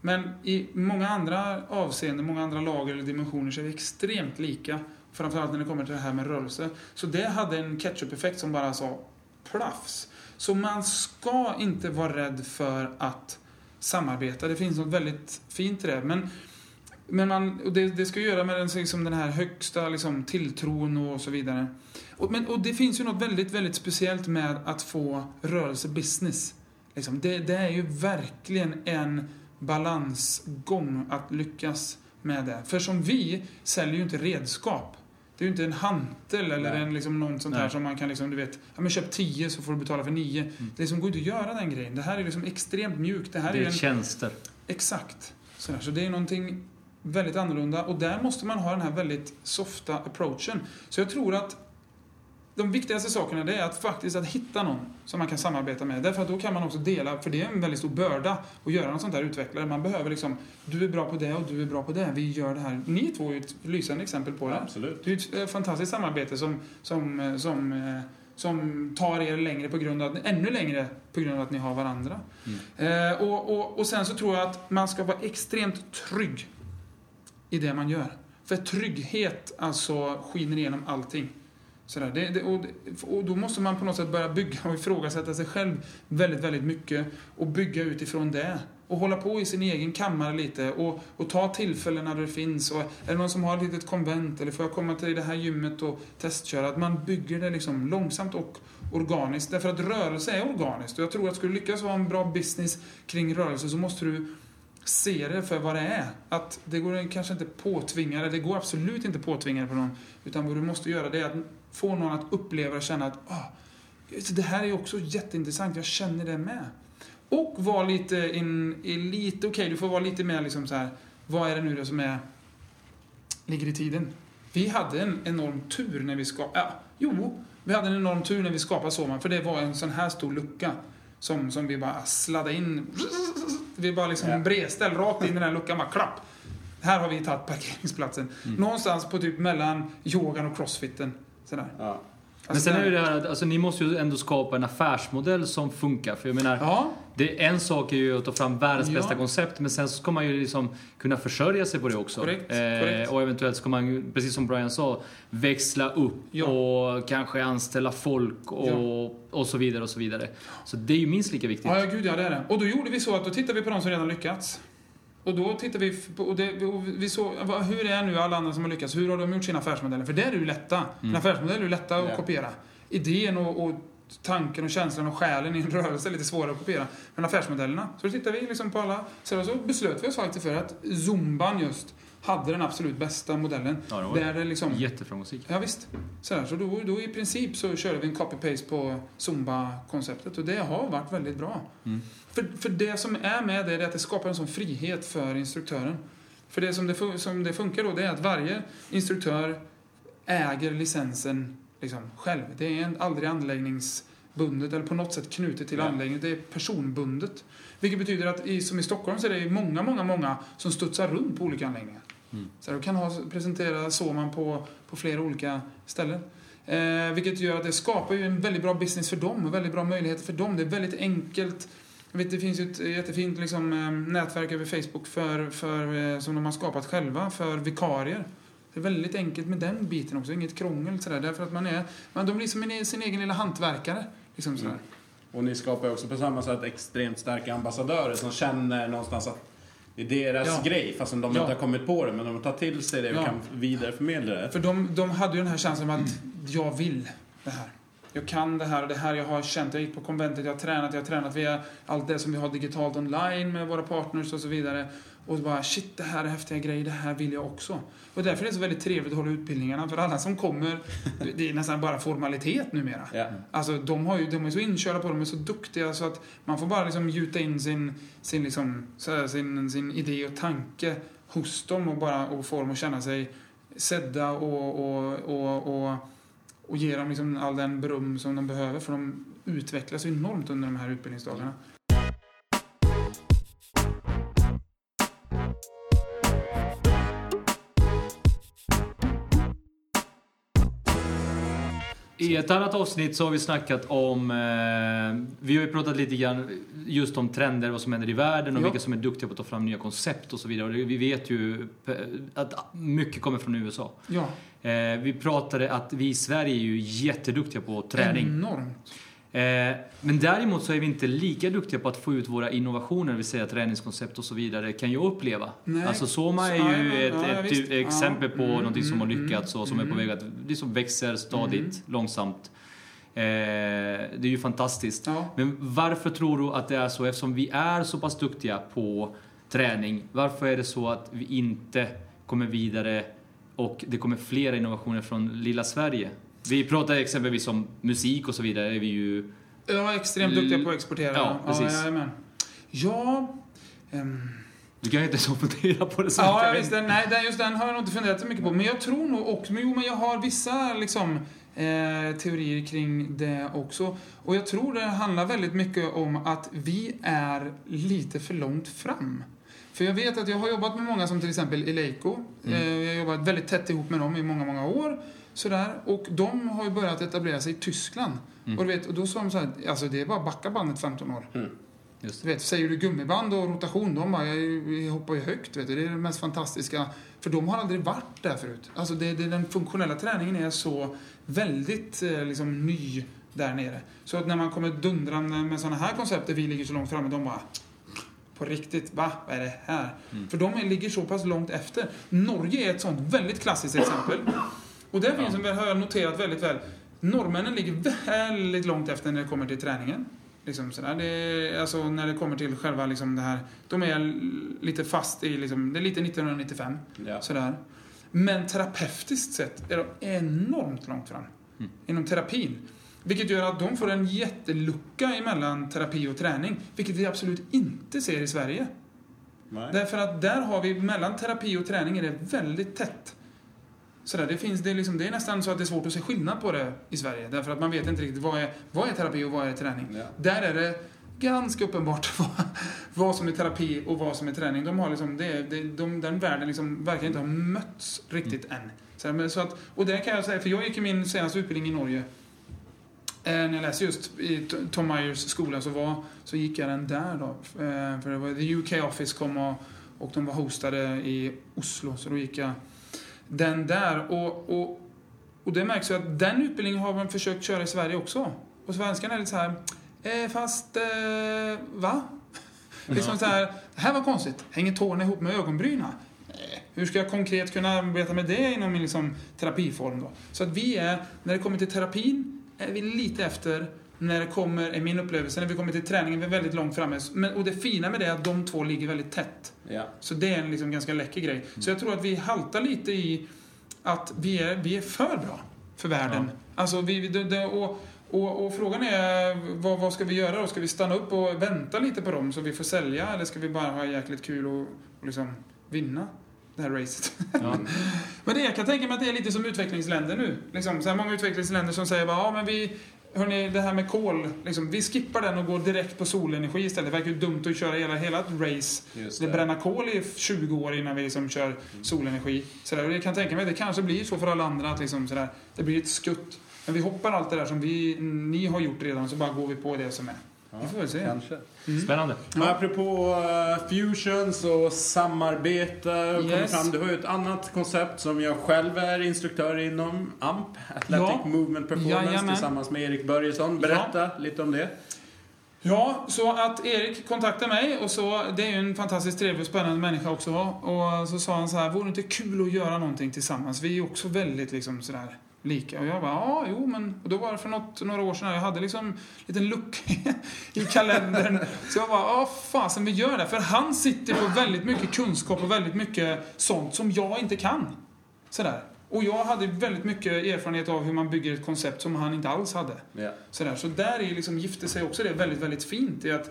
Men i många andra avseenden, många andra lager eller dimensioner så är vi extremt lika. Framförallt när det kommer till det här med rörelse. Så det hade en ketchup-effekt som bara sa plafs. Så man ska inte vara rädd för att samarbeta. Det finns något väldigt fint i det. Men, men man, och det, det ska göra med den, liksom den här högsta liksom, tilltron och så vidare. Och, men, och det finns ju något väldigt, väldigt speciellt med att få rörelse-business. Liksom, det, det är ju verkligen en balansgång att lyckas med det. För som vi säljer ju inte redskap. Det är ju inte en hantel eller Nej. en, liksom, någon sånt här Nej. som man kan liksom, du vet, ja men köp 10 så får du betala för 9. Mm. Det liksom går inte att göra den grejen. Det här är liksom extremt mjukt. Det här Det är är en tjänster. Exakt. Sådär. Så det är någonting väldigt annorlunda och där måste man ha den här väldigt softa approachen. Så jag tror att de viktigaste sakerna det är att faktiskt att hitta någon som man kan samarbeta med. Därför att då kan man också dela, för det är en väldigt stor börda att göra något sånt här utvecklare. Man behöver liksom, du är bra på det och du är bra på det. Vi gör det här. Ni två är ju ett lysande exempel på det. Absolut. Det är ett eh, fantastiskt samarbete som, som, eh, som, eh, som tar er längre på grund av, ännu längre på grund av att ni har varandra. Eh, och, och, och sen så tror jag att man ska vara extremt trygg i det man gör. För trygghet alltså skiner igenom allting. Sådär. Det, det, och, och då måste man på något sätt börja bygga och ifrågasätta sig själv väldigt, väldigt mycket och bygga utifrån det. Och hålla på i sin egen kammare lite och, och ta tillfällen när det finns. Och är det någon som har ett litet konvent eller får jag komma till det här gymmet och testköra? Att man bygger det liksom långsamt och organiskt. Därför att rörelse är organiskt. Och jag tror att skulle du lyckas ha en bra business kring rörelse så måste du se det för vad det är. Att det går kanske inte påtvinga det, det går absolut inte påtvinga det på någon. Utan vad du måste göra det är att få någon att uppleva och känna att ah, det här är också jätteintressant, jag känner det med. Och var lite, in, lite okej, okay, du får vara lite mer liksom så här, vad är det nu då som är, ligger i tiden? Vi hade en enorm tur när vi skapade, ja, jo, vi hade en enorm tur när vi skapade Soman, för det var en sån här stor lucka som, som vi bara sladdade in. Vi bara liksom Ja. bredställ rakt in i den här luckan, bara klapp. Här har vi tagit parkeringsplatsen. Någonstans på typ mellan yogan och crossfiten. Sådär. Ja. Men Alltså, sen är det det här att alltså, ni måste ju ändå skapa en affärsmodell som funkar. För jag menar, Ja, det, en sak är ju att ta fram världens Ja. bästa koncept, men sen så ska man ju liksom kunna försörja sig på det också. Korrekt, Eh, korrekt. Och eventuellt ska man precis som Brian sa, växla upp Ja. och kanske anställa folk och, och så vidare och så vidare. Så det är ju minst lika viktigt. ja, gud ja, det är det. Och då gjorde vi så att då tittade vi på de som redan lyckats. Och då tittade vi på, och det, och vi såg, hur är nu alla andra som har lyckats? Hur har de gjort sina affärsmodeller? För det är ju lätta. En affärsmodell är ju lätta att Ja. kopiera. Idén och, och tanken och känslan och själen i en rörelse är lite svårare att kopiera. Men affärsmodellerna, så då tittade vi liksom på alla. Så så beslöt vi oss faktiskt för att Zumban just hade den absolut bästa modellen. Ja, det var där det liksom Jätteframgångsrik. Ja, visst. Sådär, så då, då i princip så körde vi en copy-paste på Zumba-konceptet och det har varit väldigt bra. Mm. För, för det som är med det är att det skapar en sån frihet för instruktören. För det som det, som det funkar då det är att varje instruktör äger licensen liksom själv. Det är en- aldrig anläggningsbundet eller på något sätt knutet till Ja. anläggningen. Det är personbundet. Vilket betyder att i, som i Stockholm så är det många, många, många som studsar runt på olika anläggningar. Mm. Så du kan ha, presentera Soman på, på flera olika ställen. Eh, vilket gör att det skapar ju en väldigt bra business för dem och väldigt bra möjligheter för dem. Det är väldigt enkelt. Jag vet, det finns ju ett jättefint liksom, eh, nätverk över Facebook för, för, eh, som de har skapat själva för vikarier. Det är väldigt enkelt med den biten också, inget krångel sådär. Därför att man är, man, de blir som en, sin egen lilla hantverkare. Liksom sådär. Mm. Och ni skapar ju också på samma sätt extremt starka ambassadörer som känner någonstans att det är deras Ja. grej, fastän de Ja. inte har kommit på det. Men de tar till sig det och Ja. kan vidareförmedla det. För de, de hade ju den här känslan att jag vill det här. Jag kan det här och det här jag har känt. Jag gick på konventet, jag har tränat, jag har tränat via allt det som vi har digitalt online med våra partners och så vidare. Och bara shit, det här är häftiga grejer, det här vill jag också. Och därför är det så väldigt trevligt att hålla utbildningarna, för alla som kommer, det är nästan bara formalitet numera. Ja. Alltså de, har ju, de är så inkörda på de är så duktiga så att man får bara liksom gjuta in sin, sin, liksom, här, sin, sin idé och tanke hos dem och bara och få dem att känna sig sedda och, och, och, och, och ge dem liksom all den beröm som de behöver för de utvecklas enormt under de här utbildningsdagarna. I ett annat avsnitt så har vi snackat om, eh, vi har ju pratat lite grann just om trender, vad som händer i världen och Ja. vilka som är duktiga på att ta fram nya koncept och så vidare. Och vi vet ju att mycket kommer från USA. Ja, Eh, vi pratade att vi i Sverige är ju jätteduktiga på träning. enormt. Eh, men däremot så är vi inte lika duktiga på att få ut våra innovationer, det vill säga träningskoncept och så vidare, kan jag uppleva. Nej. Alltså Soma är ja, ju ja, ett, ja, ett, typ exempel på Ja. någonting som har Mm, lyckats och som är på mm. väg att, det som växer stadigt, långsamt. Eh, det är ju fantastiskt. Ja. Men varför tror du att det är så? Eftersom vi är så pass duktiga på träning, varför är det så att vi inte kommer vidare och det kommer flera innovationer från lilla Sverige? Vi pratar exempelvis om musik och så vidare, är vi ju Ja, extremt duktiga på att exportera. Ja, precis. Ja, ja ehm, Du kan inte så fundera på det så Ja, visst. Den, nej, den, just den har jag nog inte funderat så mycket på. Men jag tror nog också, men jo, men jag har vissa liksom, eh, teorier kring det också. Och jag tror det handlar väldigt mycket om att vi är lite för långt fram. För jag vet att jag har jobbat med många som till exempel Eleiko. Mm. Eh, jag har jobbat väldigt tätt ihop med dem i många, många år. Sådär. Och de har ju börjat etablera sig i Tyskland. Mm. Och, du vet, och då sa de så här, alltså det är bara att backa bandet 15 år. Just Du vet, säger du gummiband och rotation, de bara, jag, hoppar ju högt. Vet du. Det är det mest fantastiska. För de har aldrig varit där förut. Alltså det, det, den funktionella träningen är så väldigt eh, liksom, ny där nere. Så att när man kommer dundrande med sådana här koncept där vi ligger så långt framme, de bara på riktigt, va? Vad är det här? Mm. För de ligger så pass långt efter. Norge är ett sånt väldigt klassiskt exempel. Och där finns, Ja. en, har jag noterat väldigt väl, norrmännen ligger väldigt långt efter när det kommer till träningen. Liksom sådär. Det alltså när det kommer till själva liksom det här, de är lite fast i, liksom, det är lite 1995. Ja. Sådär. Men terapeutiskt sett är de enormt långt fram. Mm. Inom terapin. Vilket gör att de får en jättelucka emellan terapi och träning. Vilket vi absolut inte ser i Sverige. Nej. Därför att där har vi, mellan terapi och träning är det väldigt tätt. Sådär, det, finns, det, är liksom, det är nästan så att det är svårt att se skillnad på det i Sverige. Därför att man vet inte riktigt vad är, vad är terapi och vad är träning. Ja. Där är det ganska uppenbart (laughs) vad, vad som är terapi och vad som är träning. De har liksom, det, det, de, den världen liksom verkar inte ha mötts riktigt än. Så, men så att, och det kan jag säga, för jag gick ju min senaste utbildning i Norge. Eh, när jag läste just i Tom Myers skola så, var, så gick jag den där då. Eh, för det var, the UK Office kom och, och de var hostade i Oslo. Så då gick jag den där. Och, och, och det märks ju att den utbildningen har man försökt köra i Sverige också. Och svenskarna är lite så här, eh, fast eh, va? (laughs) Liksom så här, det här var konstigt. Hänger tårna ihop med ögonbryna? Eh, Hur ska jag konkret kunna arbeta med det inom min liksom, terapiform då? Så att vi är, när det kommer till terapin, är vi lite efter. När det kommer, är min upplevelse, när vi kommer till träningen, vi är väldigt långt framme. Men, och det fina med det är att de två ligger väldigt tätt. Ja. Så det är en liksom ganska läcker grej. Så jag tror att vi haltar lite i att vi är, vi är för bra för världen. Alltså vi, det, det, och, och, och frågan är vad, vad ska vi göra då? Ska vi stanna upp och vänta lite på dem så vi får sälja eller ska vi bara ha jäkligt kul och, och liksom vinna det här racet? Ja. (laughs) Men det, jag kan tänka mig att det är lite som utvecklingsländer nu. Liksom, så här många utvecklingsländer som säger bara, ja men vi, hörni, det här med kol, liksom, vi skippar den och går direkt på solenergi istället. Det verkar ju dumt att köra hela, hela ett race Just det det. bränna kol i 20 år innan vi liksom kör solenergi. Sådär. Och jag kan tänka mig att det kanske blir så för alla andra att liksom sådär, det blir ett skutt. Men vi hoppar allt det där som vi, ni har gjort redan så bara går vi på det som är. Ja, Vi får väl se. Kanske. Spännande. Men apropå uh, fusions och samarbete Yes. fram. Du har ju ett annat koncept som jag själv är instruktör inom, AMP, Athletic Ja. Movement Performance, Jajamän. tillsammans med Erik Börjesson. Berätta lite om det. Ja, så att Erik kontaktade mig och så, det är ju en fantastiskt trevlig och spännande människa också. Och så sa han så här, vore det inte kul att göra någonting tillsammans? Vi är ju också väldigt liksom sådär lika. Och jag bara, ja, jo, men... Och då var det för något, några år sedan, jag hade liksom en liten lucka (laughs) i kalendern. Så jag bara, ja, fasen vi gör det. För han sitter på väldigt mycket kunskap och väldigt mycket sånt som jag inte kan. Sådär. Och jag hade väldigt mycket erfarenhet av hur man bygger ett koncept som han inte alls hade. Ja. Sådär. Så där är liksom, gifte sig också det väldigt, väldigt fint. I att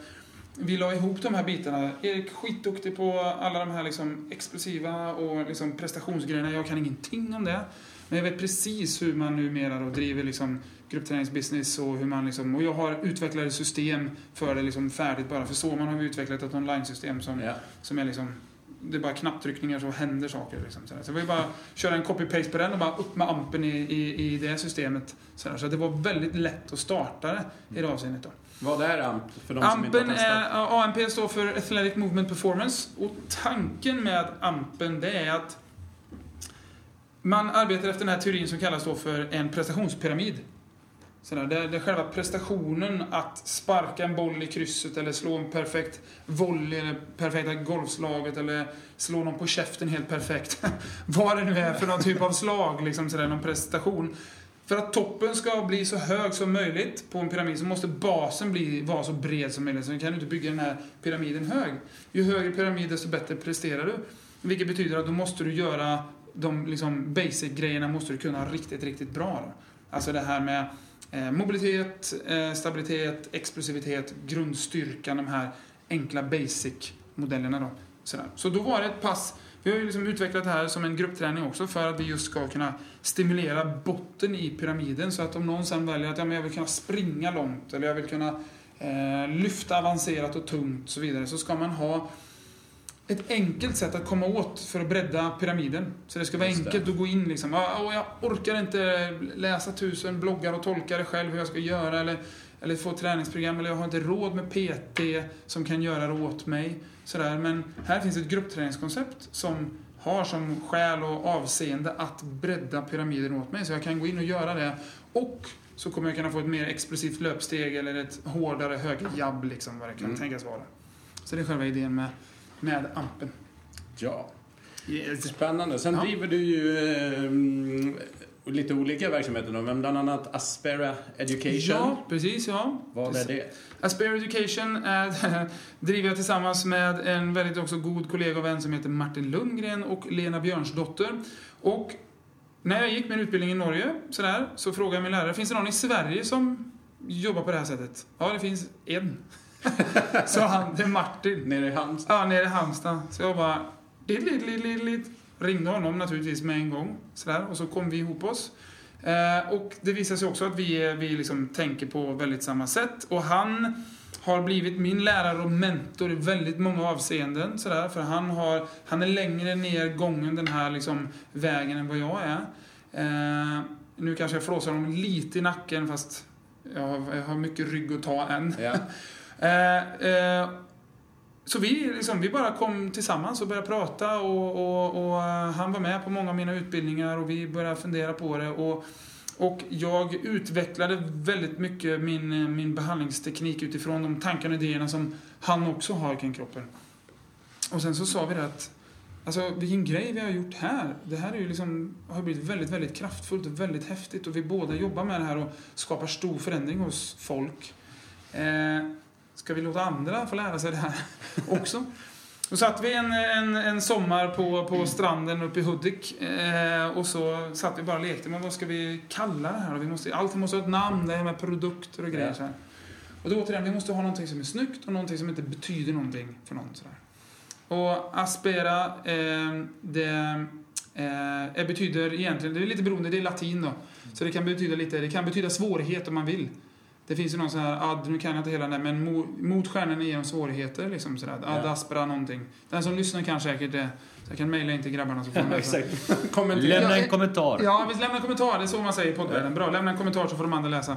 vi la ihop de här bitarna. Erik skitduktig på alla de här liksom explosiva och liksom prestationsgrejerna. Jag kan ingenting om det. Men jag vet precis hur man numera då driver liksom gruppträningsbusiness och hur man liksom, och jag har utvecklade system för det liksom färdigt bara för så. Man har utvecklat ett online-system som, Ja. som är liksom det är bara knapptryckningar så händer saker. Liksom. Så det var ju bara köra en copy-paste på den och bara upp med ampen i, i, i det systemet. Sådär. Så det var väldigt lätt att starta det i det avseendet. Då. Vad är AMP för de som inte har Ampen testat? är, AMP står för Athletic Movement Performance. Och tanken med Ampen det är att man arbetar efter den här teorin som kallas då för en prestationspyramid. Sådär, det, det är själva prestationen att sparka en boll i krysset eller slå en perfekt volley eller perfekta golfslaget eller slå någon på käften helt perfekt. (laughs) Vad det nu är för någon typ av slag, liksom sådär, någon prestation. För att toppen ska bli så hög som möjligt på en pyramid så måste basen bli, vara så bred som möjligt. Så du kan inte bygga den här pyramiden hög. Ju högre pyramid desto bättre presterar du. Vilket betyder att då måste du göra de liksom basic-grejerna måste du kunna riktigt, riktigt bra. Då. Alltså det här med eh, mobilitet, eh, stabilitet, explosivitet, grundstyrkan, de här enkla basic-modellerna. Då. Sådär. Så då var det ett pass vi har ju liksom utvecklat det här som en gruppträning också för att vi just ska kunna stimulera botten i pyramiden så att om någon sen väljer att ja, men jag vill kunna springa långt eller jag vill kunna eh, lyfta avancerat och tungt och så vidare så ska man ha ett enkelt sätt att komma åt för att bredda pyramiden. Så det ska vara Just det. enkelt att gå in liksom. Och jag orkar inte läsa tusen bloggar och tolka det själv hur jag ska göra eller, eller få träningsprogram eller jag har inte råd med PT som kan göra det åt mig. Sådär. Men här finns ett gruppträningskoncept som har som skäl och avseende att bredda pyramiden åt mig. Så jag kan gå in och göra det. Och så kommer jag kunna få ett mer explosivt löpsteg eller ett hårdare högerjabb, liksom, vad det kan Mm. tänkas vara. Så det är själva idén med, med ampen. Ja. Yes. Spännande. Sen Ja. driver du ju eh, lite olika verksamheter då, men bland annat Aspera Education. Ja, precis. Ja. Vad är det? Aspire Education är, (laughs) driver jag tillsammans med en väldigt också god kollega och vän som heter Martin Lundgren och Lena Björnsdotter. Och när jag gick min utbildning i Norge sådär, så frågade jag min lärare, finns det någon i Sverige som jobbar på det här sättet? Ja, det finns en. (laughs) Så han, det är Martin. Nere i Halmstad? Ja, nere i Halmstad. Så jag bara... Lid, lid, lid, lid, lid. Ringde honom naturligtvis med en gång. Sådär, och så kom vi ihop oss. Eh, och det visar sig också att vi, vi liksom tänker på väldigt samma sätt. Och han har blivit min lärare och mentor i väldigt många avseenden. Sådär, för han, har, han är längre ner gången den här liksom, vägen än vad jag är. Eh, nu kanske jag flåsar honom lite i nacken fast jag har, jag har mycket rygg att ta än. Ja. (laughs) Eh, eh, så vi, liksom, vi bara kom tillsammans och började prata och, och, och eh, han var med på många av mina utbildningar och vi började fundera på det. Och, och jag utvecklade väldigt mycket min, min behandlingsteknik utifrån de tankar och idéerna som han också har kring kroppen. Och sen så sa vi det att Alltså vilken grej vi har gjort här. Det här är ju liksom, har blivit väldigt, väldigt kraftfullt och väldigt häftigt och vi båda jobbar med det här och skapar stor förändring hos folk. Eh, ska vi låta andra få lära sig det här (laughs) också? Då satt vi en, en, en sommar på, på stranden uppe i Hudik eh, och så satt vi bara och lekte. Men vad ska vi kalla det här? då? Vi måste, allting måste ha ett namn, det här med produkter och grejer. Så här. Och då återigen, vi måste ha någonting som är snyggt och någonting som inte betyder någonting för någon. Så där. Och aspera, eh, det eh, betyder egentligen, det är lite beroende, det är latin då. Så det kan betyda lite, det kan betyda svårighet om man vill. Det finns ju någon sån här, ad, nu kan jag inte hela den, men mo, mot stjärnorna genom svårigheter liksom sådär. Ad Ja. aspera någonting. Den som lyssnar kan säkert det. Så jag kan mejla in till grabbarna så får de läsa. (laughs) Lämna en kommentar. Ja, visst lämna en kommentar. Det är så man säger i poddvärlden. Bra, lämna en kommentar så får de andra läsa.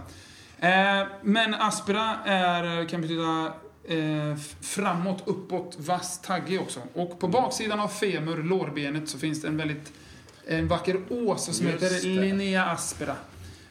Eh, men aspera är, kan betyda eh, framåt, uppåt, vass, taggig också. Och på baksidan av femur, lårbenet, så finns det en väldigt en vacker ås som Just heter det. Linnea aspera.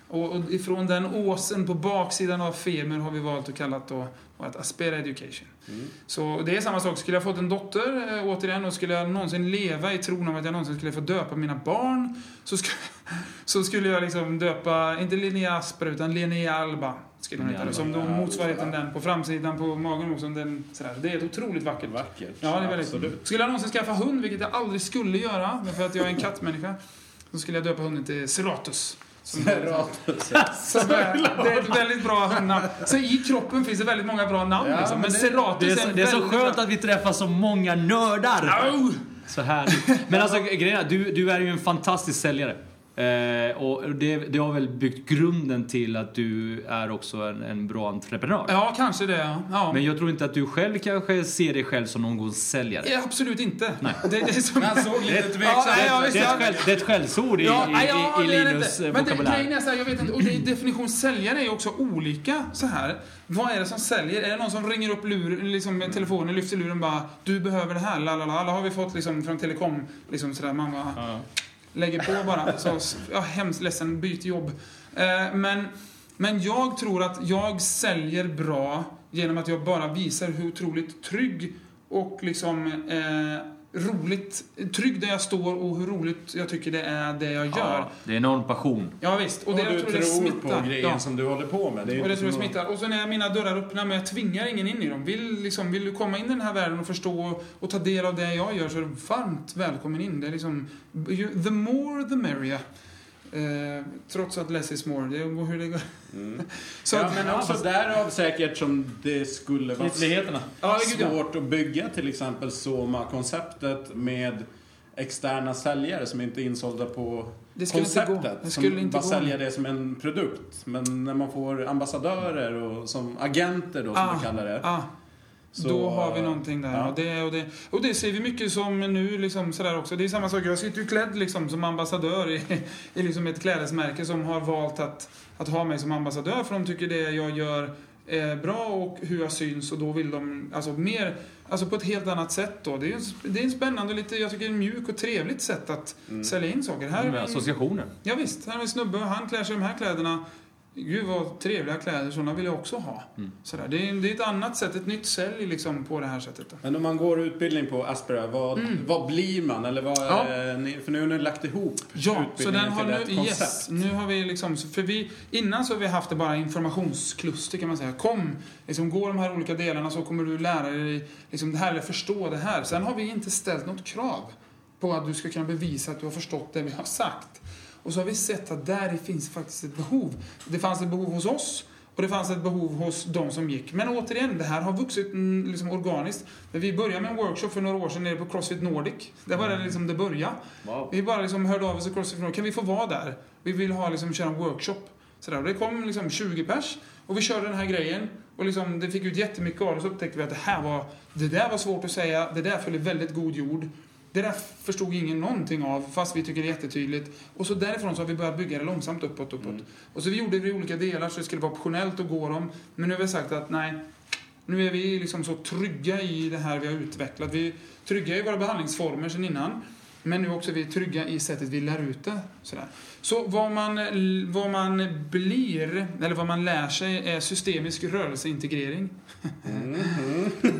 Och, och ifrån den åsen på baksidan av femur har vi valt att kalla då att Aspera Education. Mm. Så det är samma sak. Skulle jag fått en dotter, eh, återigen, och skulle jag någonsin leva i tron om att jag någonsin skulle få döpa mina barn, så skulle, (laughs) så skulle jag liksom döpa, inte Linnea Asper utan Linnea Alba. Skulle Linnea heta. Alba. Som då motsvarigheten den på framsidan på magen också. Den, sådär. Det är ett otroligt vackert. Vackert. Ja, det är väldigt. Absolut. Skulle jag någonsin skaffa hund, vilket jag aldrig skulle göra, för att jag är en kattmänniska, så skulle jag döpa hunden till Seratus. Som, Seratus. som är, (laughs) det är ett väldigt bra hundnamn. Så i kroppen finns det väldigt många bra namn. Ja, liksom. Men men det- Seratus Det är, så, det är så skönt bra- att vi träffar så många nördar. Au! Så härligt. Men alltså grejen är, du, du är ju en fantastisk säljare. Eh, och det, det har väl byggt grunden till att du är också en, en bra entreprenör. Ja, kanske det. ja. Men jag tror inte att du själv kanske ser dig själv som någon god säljare. Ja, absolut inte. Det, det är som... Han såg lite tveksam ut. Det är, ett skäll, det är ett skällsord i, Ja, i, nej, ja, i, i det är det Linus inte. eh, Men det, grejen är så här, jag vet inte, och det är definition säljare är också olika så här. Vad är det som säljer? Är det någon som ringer upp lur, liksom med telefonen, lyfter luren och bara Du behöver det här, lalala. Alla har vi fått liksom från Telekom, liksom sådär. Man bara Ja lägger på bara. Så, ja, hemskt ledsen, byt jobb. Eh, men, men jag tror att jag säljer bra genom att jag bara visar hur otroligt trygg och liksom eh, roligt, trygg där jag står och hur roligt jag tycker det är det jag gör. Ja, det är enorm passion. Ja, visst. Och, Och det, jag du tror det tror smittar. på grejen ja. som du håller på med. Det är Och det tror jag smittar. Och så när mina dörrar öppnar, men jag tvingar ingen in i dem. Vill, liksom, vill du komma in i den här världen och förstå och ta del av det jag gör så är du varmt välkommen in. Det är liksom, you- the more the merrier. Eh, trots att less is more. Det går hur det går. Mm. (laughs) Så ja, att, men också därav säkert som det skulle vara. Ja, ja. svårt att bygga till exempel Soma-konceptet med externa säljare som inte är insålda på Det skulle inte gå. konceptet. Som bara säljer det som en produkt. Men när man får ambassadörer och som agenter då, som Ah, vi kallar det. ah, Så, då har vi någonting där. ja. Och, det, och, det, och det ser vi mycket som nu liksom sådär också. Det är samma sak. Jag sitter ju klädd liksom som ambassadör i, (laughs) i liksom ett klädesmärke som har valt att, att ha mig som ambassadör för de tycker det jag gör är bra och hur jag syns och då vill de alltså mer, alltså på ett helt annat sätt då. Det är, det är en spännande, lite, jag tycker en mjuk och trevligt sätt att Mm. sälja in saker. Här är Med en, associationer. Ja, visst, här är en snubbe, han klär sig i de här kläderna. Gud vad trevliga kläder, sådana vill jag också ha. Mm. Sådär. Det, är, det är ett annat sätt, ett nytt sälj liksom på det här sättet. Då. Men om man går utbildning på Aspera, vad, Mm. vad blir man? Eller vad, Ja. ni, för nu har ni lagt ihop Ja, så den har till nu, ett koncept. yes, nu har vi liksom, för vi, innan så har vi haft det bara informationskluster kan man säga. Kom, liksom gå de här olika delarna så kommer du lära dig liksom det här eller förstå det här. Sen har vi inte ställt något krav på att du ska kunna bevisa att du har förstått det vi har sagt. Och så har vi sett att där finns faktiskt ett behov. Det fanns ett behov hos oss och det fanns ett behov hos de som gick. Men återigen, det här har vuxit mm, liksom organiskt. Men vi började med en workshop för några år sedan nere på Crossfit Nordic. Det var det liksom det började. Wow. Vi bara liksom hörde av oss till Crossfit Nordic. Kan vi få vara där? Vi vill ha liksom, köra en workshop. Sådär. Och det kom liksom 20 pers och vi körde den här grejen. Och liksom, det fick ut jättemycket av det. Så upptäckte vi att det här var, det där var svårt att säga. Det där föll i väldigt god jord. Det där förstod ingen någonting av, fast vi tycker det är jättetydligt. Och så därifrån så har vi börjat bygga det långsamt uppåt, uppåt. Mm. Och så vi gjorde det i olika delar så det skulle vara optionellt att gå dem. Men nu har vi sagt att nej, nu är vi liksom så trygga i det här vi har utvecklat. Vi är trygga i våra behandlingsformer sedan innan. Men nu också är vi trygga i sättet vi lär ut det. Sådär. Så vad man, vad man blir, eller vad man lär sig, är systemisk rörelseintegrering. Mhm. (laughs)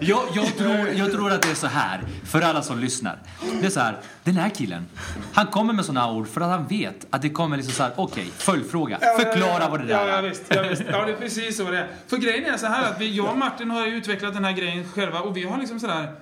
Jag, jag, tror, jag tror att det är så här, för alla som lyssnar. Det är så här, den här killen, han kommer med såna ord för att han vet att det kommer liksom så här, okej, följdfråga, förklara vad det där ja, ja, visst, ja, visst. Ja, det är precis så det är. För grejen är så här att vi, jag och Martin har utvecklat den här grejen själva och vi har liksom sådär,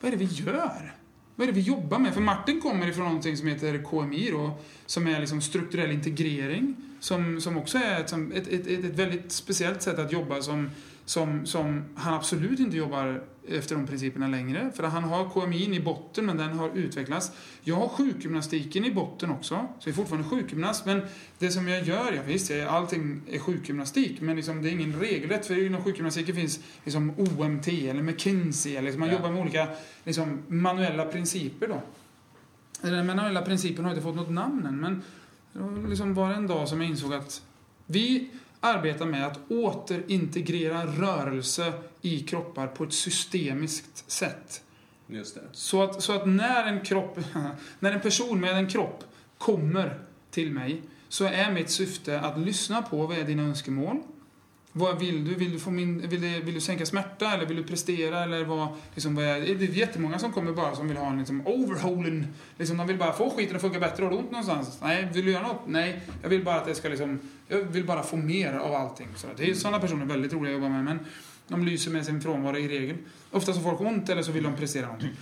vad är det vi gör? Vad är det vi jobbar med? För Martin kommer ifrån någonting som heter KMI då, som är liksom strukturell integrering. Som, som också är ett, ett, ett, ett väldigt speciellt sätt att jobba som, som, som han absolut inte jobbar efter de principerna längre. För han har KMI i botten, men den har utvecklats. Jag har sjukgymnastiken i botten också, så jag är fortfarande sjukgymnast. Men det som jag gör, ja visst, allting är sjukgymnastik, men liksom, det är ingen regelrätt. För inom sjukgymnastiken finns liksom OMT eller McKinsey, eller liksom, man Ja. jobbar med olika liksom, manuella principer då. Den manuella principen har inte fått något namn än, men det var liksom var en dag som jag insåg att vi arbetar med att återintegrera rörelse i kroppar på ett systemiskt sätt. Just det. Så att, så att när en kropp, (laughs) när en person med en kropp kommer till mig så är mitt syfte att lyssna på vad är dina önskemål? Vad vill du? Vill du, få min, vill, du, vill du sänka smärta eller vill du prestera? Eller vad, liksom, vad är, det är jättemånga som kommer bara som vill ha en liksom, overhaulen. Liksom, de vill bara få skiten att funka bättre. Har du ont någonstans? Nej. Vill du göra något? Nej. Jag vill bara att det ska liksom, jag vill bara få mer av allting. Så det är sådana personer väldigt roliga att jobba med. Men de lyser med sin frånvaro i regel. Ofta så får folk ont eller så vill de prestera någonting.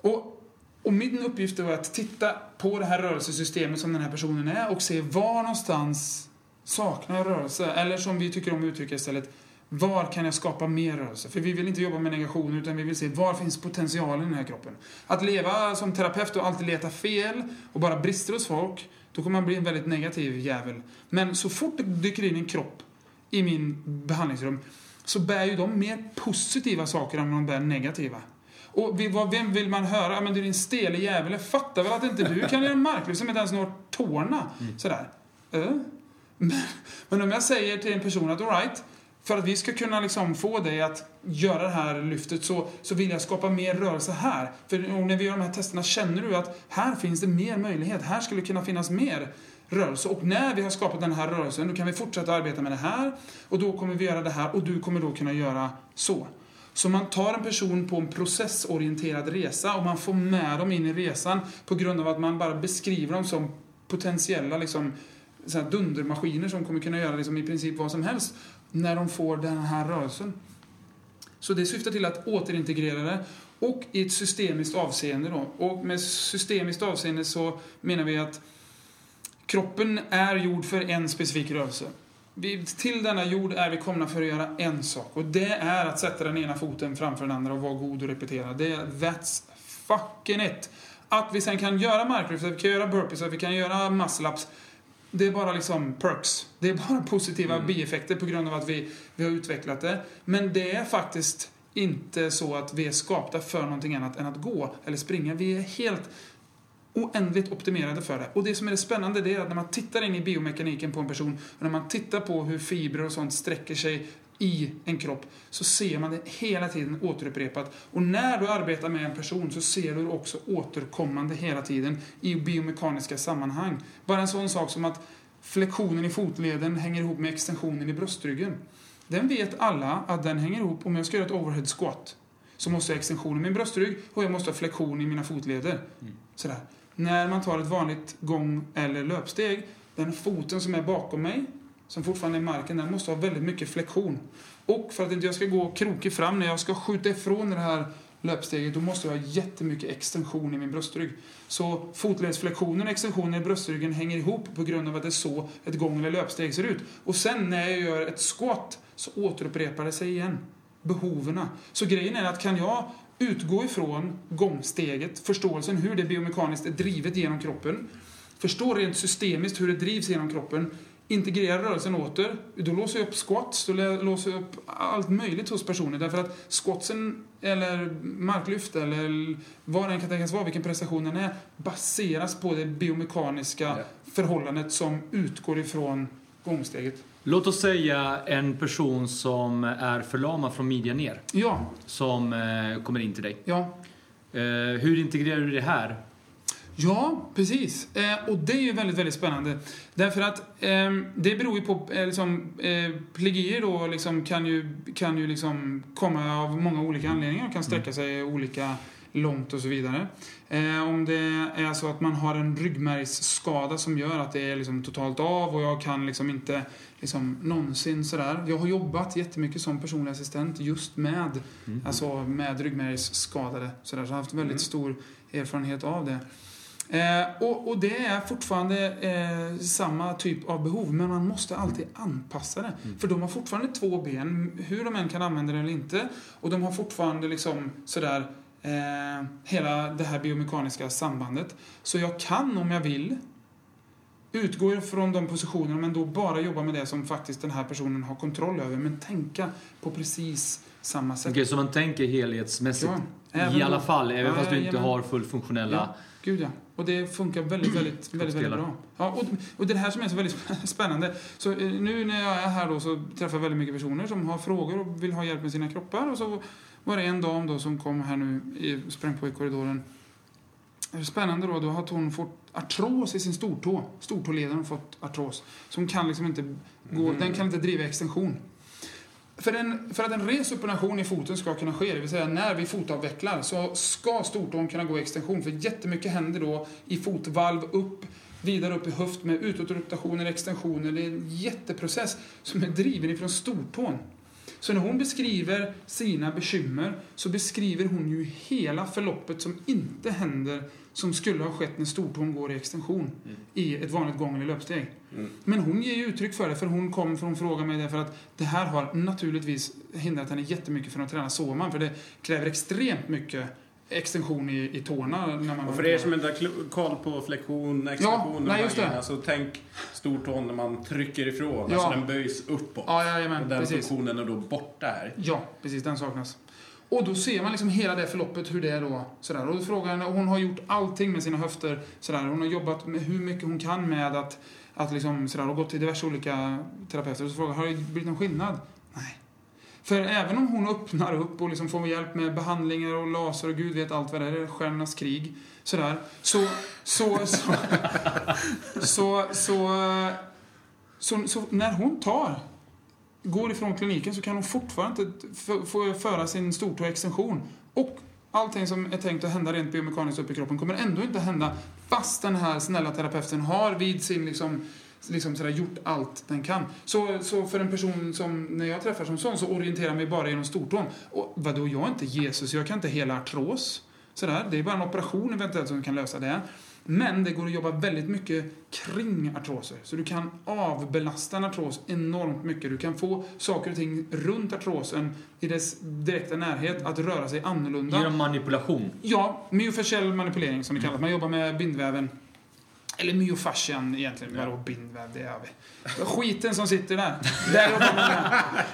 Och, och min uppgift var att titta på det här rörelsesystemet som den här personen är och se var någonstans saknar rörelse. Eller som vi tycker om att uttrycka istället, var kan jag skapa mer rörelse? För vi vill inte jobba med negation utan vi vill se var finns potentialen i den här kroppen. Att leva som terapeut och alltid leta fel och bara brister hos folk, då kommer man bli en väldigt negativ jävel. Men så fort det dyker in en kropp i min behandlingsrum så bär ju de mer positiva saker än de bär negativa. Och vem vill man höra? Ja, men du din stele jävel, jag fattar väl att inte du kan göra marklyft som inte ens når tårna. Mm. Sådär. Äh? Men, men om jag säger till en person att alright, för att vi ska kunna liksom få dig att göra det här lyftet så, så vill jag skapa mer rörelse här. För när vi gör de här testerna känner du att här finns det mer möjlighet. Här skulle det kunna finnas mer rörelse. Och när vi har skapat den här rörelsen, då kan vi fortsätta arbeta med det här. Och då kommer vi göra det här och du kommer då kunna göra så. Så man tar en person på en processorienterad resa och man får med dem in i resan på grund av att man bara beskriver dem som potentiella liksom, så här dundermaskiner som kommer kunna göra liksom i princip vad som helst när de får den här rörelsen. Så det syftar till att återintegrera det och i ett systemiskt avseende då. Och med systemiskt avseende så menar vi att kroppen är gjord för en specifik rörelse. Vi, till denna jord är vi komna för att göra en sak och det är att sätta den ena foten framför den andra och vara god och repetera. Det är that's fucking it. Att vi sen kan göra marklyft, att vi kan göra burpees, att vi kan göra muscle-ups det är bara liksom perks. Det är bara (laughs) positiva mm. bieffekter på grund av att vi, vi har utvecklat det. Men det är faktiskt inte så att vi är skapta för någonting annat än att gå eller springa. Vi är helt oändligt optimerade för det. Och det som är det spännande det är att när man tittar in i biomekaniken på en person och när man tittar på hur fibrer och sånt sträcker sig i en kropp så ser man det hela tiden återupprepat. Och när du arbetar med en person så ser du det också återkommande hela tiden i biomekaniska sammanhang. Bara en sån sak som att flektionen i fotleden hänger ihop med extensionen i bröstryggen. Den vet alla att den hänger ihop. Om jag ska göra ett overhead squat så måste jag ha extension i min bröstrygg och jag måste ha flexion i mina fotleder. Mm. Sådär. När man tar ett vanligt gång eller löpsteg, den foten som är bakom mig som fortfarande är marken, den måste ha väldigt mycket flexion. Och för att inte jag ska gå krokig fram när jag ska skjuta ifrån det här löpsteget, då måste jag ha jättemycket extension i min bröstrygg. Så fotledsflexionen och extensionen i bröstryggen hänger ihop på grund av att det är så ett gång eller löpsteg ser ut. Och sen när jag gör ett squat så återupprepar det sig igen. Behoven. Så grejen är att kan jag utgå ifrån gångsteget, förståelsen hur det biomekaniskt är drivet genom kroppen, förstå rent systemiskt hur det drivs genom kroppen, integrera rörelsen åter, då låser jag upp squats, då låser jag upp allt möjligt hos personer. Därför att squatsen, eller marklyft, eller vad den kan tänkas vara, vilken prestation den är, baseras på det biomekaniska ja. förhållandet som utgår ifrån gångsteget. Låt oss säga en person som är förlamad från midjan ner. Ja. Som eh, kommer in till dig. Ja. Eh, hur integrerar du det här Ja, precis. Eh, och det är ju väldigt, väldigt spännande. Därför att eh, det beror ju på, eh, liksom, eh, plegier då liksom kan ju, kan ju liksom komma av många olika anledningar och kan sträcka sig olika långt och så vidare. Eh, om det är så att man har en ryggmärgsskada som gör att det är liksom totalt av och jag kan liksom inte liksom någonsin sådär. Jag har jobbat jättemycket som personlig assistent just med, mm. alltså med ryggmärgsskadade sådär, så jag har haft väldigt mm. stor erfarenhet av det. Eh, och, och, det är fortfarande eh, samma typ av behov, men man måste alltid anpassa det. Mm. För de har fortfarande två ben, hur de än kan använda det eller inte. Och de har fortfarande liksom sådär eh, hela det här biomekaniska sambandet. Så jag kan, om jag vill, utgå från de positionerna, men då bara jobba med det som faktiskt den här personen har kontroll över. Men tänka på precis samma sätt. Okej, okay, så man tänker helhetsmässigt? Ja, I alla fall, även ja, fast du inte har fullfunktionella... Ja, gud ja. Och det funkar väldigt, (clears throat) väldigt, väldigt, väldigt bra. Ja, och, och det här som är så väldigt (laughs) spännande. Så eh, nu när jag är här då så träffar jag väldigt mycket personer som har frågor och vill ha hjälp med sina kroppar. Och så var det en dam då som kom här nu, sprang på i korridoren. Spännande då, då har hon fått artros i sin stortå. Stortåleden har fått artros. Så hon kan liksom inte gå, mm. den kan inte driva extension. För, en, för att en resupination i foten ska kunna ske, det vill säga när vi fotavvecklar, så ska stortån kunna gå i extension. För jättemycket händer då i fotvalv upp, vidare upp i höft med utåtrotationer, extensioner. Det är en jätteprocess som är driven ifrån stortån. Så när hon beskriver sina bekymmer så beskriver hon ju hela förloppet som inte händer som skulle ha skett när stortån går i extension Mm. i ett vanligt gång eller löpsteg. Mm. Men hon ger ju uttryck för det, för hon kom från fråga mig det för att det här har naturligtvis hindrat henne jättemycket från att träna såman, för det kräver extremt mycket extension i, i tårna när man Och för er som inte har koll på flexion, extension nej, just det. så tänk stortån när man trycker ifrån, Ja. alltså den böjs uppåt. Ja, och jajamän, den precis. funktionen är då borta här. Ja, precis. Den saknas. Och då ser man liksom hela det förloppet, hur det är då. Sådär. Och då frågar henne, och hon har gjort allting med sina höfter. Sådär. Hon har jobbat med hur mycket hon kan med att, att liksom, sådär, och gått till diverse olika terapeuter. Och så frågar har det blivit någon skillnad? För även om hon öppnar upp och liksom får hjälp med behandlingar och laser och gud vet allt vad det är, stjärnornas krig. Sådär. Så, så, så, så, så, så, så så när hon tar går ifrån kliniken så kan hon fortfarande inte få föra sin stortåextension. Och allting som är tänkt att hända rent biomekaniskt upp i kroppen kommer ändå inte hända fast den här snälla terapeuten har vid sin liksom liksom sådär, gjort allt den kan. Så, så för en person som, när jag träffar som sån, så orienterar jag mig bara genom stortån. Och vadå, jag är inte Jesus, jag kan inte hela artros. Sådär, det är bara en operation eventuellt som kan lösa det. Men det går att jobba väldigt mycket kring artroser. Så du kan avbelasta en artros enormt mycket. Du kan få saker och ting runt artrosen i dess direkta närhet att röra sig annorlunda. Genom manipulation. Ja, myofasciell manipulering som det kallas. Man jobbar med bindväven. Eller myofascian egentligen. Ja. Vadå bindväv? Det är vi. Skiten som sitter där. (laughs) Där med.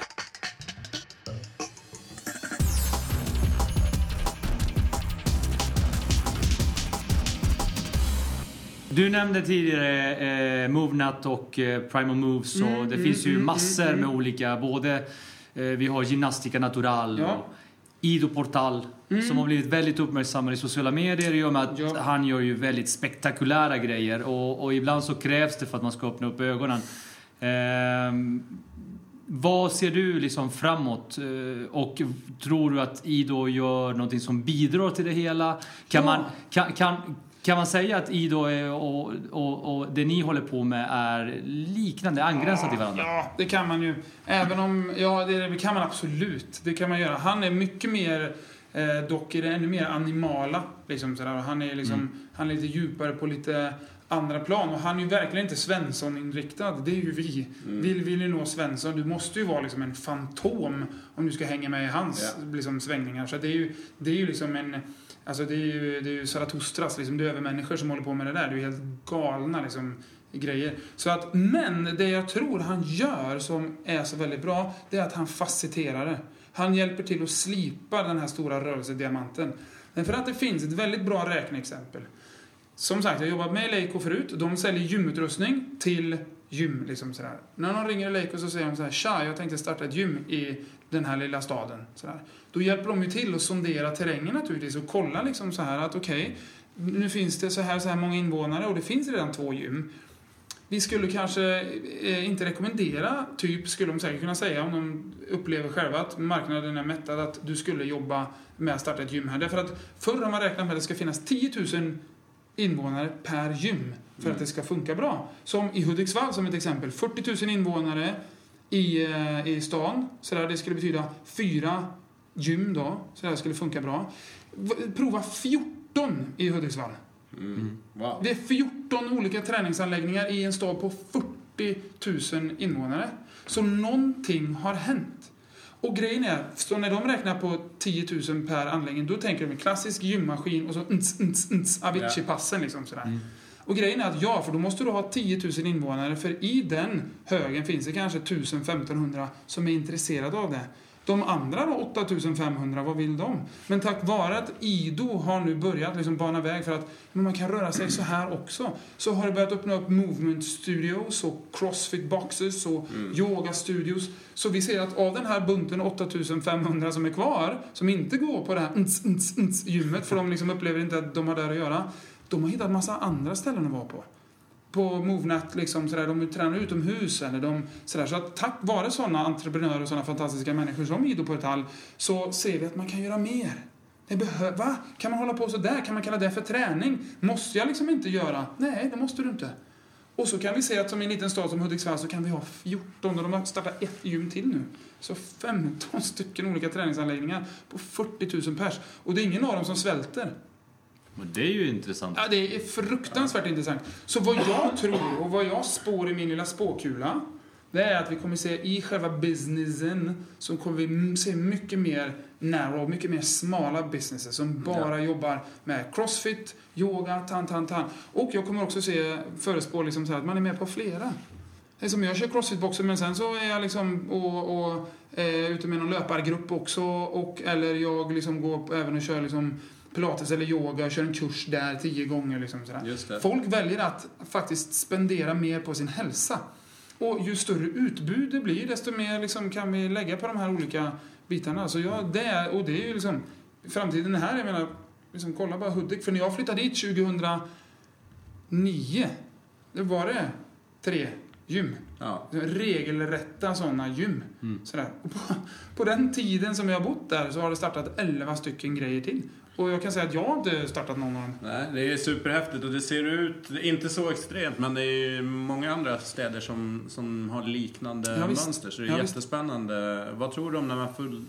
Du nämnde tidigare eh, MoveNut och eh, Primal Moves och Mm, det mm, finns ju mm, massor mm, med mm. olika, både eh, vi har Gymnastica Natural Ja. och Ido Portal Mm. som har blivit väldigt uppmärksammad i sociala medier i och med att Ja. han gör ju väldigt spektakulära grejer och, och ibland så krävs det för att man ska öppna upp ögonen. Ehm, vad ser du liksom framåt eh, och tror du att Ido gör någonting som bidrar till det hela? Kan, Ja. man, kan, kan, kan man säga att Ido är, och, och, och det ni håller på med är liknande, angränsar till varandra? Ja, det kan man ju. Även om, ja det kan man absolut. Det kan man göra. Han är mycket mer, eh, dock är det ännu mer animala. Liksom sådär. Han är liksom, han är lite djupare på lite andra plan. Och han är ju verkligen inte Svensson-inriktad. Det är ju vi. Vill, vill du nå Svensson, du måste ju vara liksom en fantom om du ska hänga med i hans liksom, svängningar. Så det är ju, det är ju liksom en... Alltså det är ju, det är ju Zaratustras, liksom, det är övermänniskor som håller på med det där. Det är ju helt galna liksom, grejer. Så att, men det jag tror han gör som är så väldigt bra, det är att han faciliterar det. Han hjälper till att slipa den här stora rörelsediamanten. Men för att det finns ett väldigt bra räkneexempel. Som sagt, jag har jobbat med Leico förut. De säljer gymutrustning till gym. Liksom sådär. När de ringer Leico så säger de så här, Tja, jag tänkte starta ett gym i den här lilla staden. Sådär. Då hjälper de ju till att sondera terrängen naturligtvis och kolla liksom så här att okej, nu finns det så här, så här många invånare och det finns redan två gym. Vi skulle kanske eh, inte rekommendera, typ skulle de säkert kunna säga om de upplever själva att marknaden är mättad, att du skulle jobba med att starta ett gym här. Därför att förr har man räknat med att det ska finnas 10 000 invånare per gym för att det ska funka bra. Som i Hudiksvall som ett exempel, 40 000 invånare i, eh, i stan. Så där, det skulle betyda fyra gym då, så det skulle funka bra. Prova 14 i Hudiksvall. Mm. Wow. Det är 14 olika träningsanläggningar i en stad på 40 000 invånare. Så någonting har hänt. Och grejen är, så när de räknar på 10 000 per anläggning, då tänker de en klassisk gymmaskin och så ns, ns, ns, Avicii-passen liksom sådär. Och grejen är att ja, för då måste du ha 10 000 invånare, för i den högen finns det kanske 1000-1500 som är intresserade av det. De andra då, 8500, vad vill de? Men tack vare att Ido har nu börjat liksom bana väg för att man kan röra sig så här också, så har det börjat öppna upp movement studios och crossfit boxes och yoga studios. Så vi ser att av den här bunten 8500 som är kvar, som inte går på det här ns, ns, ns, gymmet, för de liksom upplever inte att de har där att göra, de har hittat massa andra ställen att vara på på Movenet, liksom, sådär, de tränar utomhus. Eller de, sådär. Så att tack vare sådana entreprenörer och sådana fantastiska människor som Ido Portal så ser vi att man kan göra mer. Det behöver, Va? Kan man hålla på så där? Kan man kalla det för träning? Måste jag liksom inte göra? Nej, det måste du inte. Och så kan vi se att som i en liten stad som Hudiksvall så kan vi ha 14 och de har startat ett gym till nu. Så 15 stycken olika träningsanläggningar på 40 000 pers. Och det är ingen av dem som svälter. Och det är ju intressant. Ja, det är fruktansvärt intressant. Så vad jag tror och vad jag spår i min lilla spåkula det är att vi kommer se i själva businessen så kommer vi se mycket mer narrow, mycket mer smala businesses som bara jobbar med crossfit, yoga, tan, tan, tan. Och jag kommer också se förespå liksom så här att man är med på flera. Det är som jag kör crossfit-boxen men sen så är jag liksom och, och eh, ute med någon löpargrupp också och eller jag liksom går även och kör liksom pilates eller yoga och kör en kurs där tio gånger liksom sådär. Det. Folk väljer att faktiskt spendera mer på sin hälsa. Och ju större utbud det blir, desto mer liksom kan vi lägga på de här olika bitarna. Så ja, det är, och det är ju liksom framtiden är här. Jag menar, liksom, kolla bara Hudik. För när jag flyttade dit 2009, det var det tre gym. Ja. Regelrätta sådana gym. Mm. Sådär. På, på den tiden som jag har bott där så har det startat 11 stycken grejer till. Och jag kan säga att jag har inte startat någon av dem. Nej, det är superhäftigt och det ser ut, inte så extremt, men det är många andra städer som, som har liknande Ja, visst. mönster. Så det är Ja, visst. jättespännande. Vad tror du om de här full,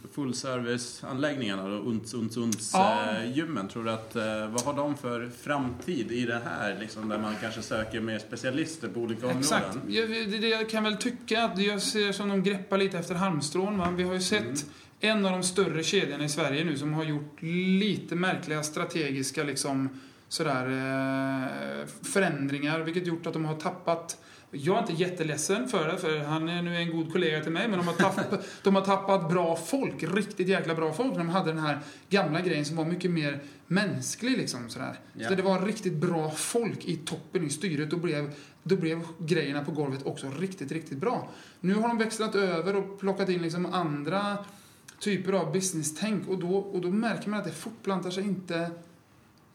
fullserviceanläggningarna och unts, unts, unts Ja. eh, gymmen? Tror du att, eh, vad har de för framtid i det här, liksom, där man kanske söker mer specialister på olika Exakt. områden? Jag, det, det jag kan väl tycka att jag ser som de greppar lite efter halmstrån. Va? Vi har ju sett Mm. En av de större kedjorna i Sverige nu som har gjort lite märkliga strategiska liksom, sådär, eh, förändringar, vilket gjort att de har tappat jag är inte jätteledsen för det, för han är nu en god kollega till mig, men de har, tappat, (laughs) de har tappat bra folk, riktigt jäkla bra folk. De hade den här gamla grejen som var mycket mer mänsklig liksom sådär. Ja. Så det var riktigt bra folk i toppen i styret, då blev, då blev grejerna på golvet också riktigt, riktigt bra. Nu har de växlat över och plockat in liksom andra typer av business-tänk och då, och då märker man att det fortplantar sig inte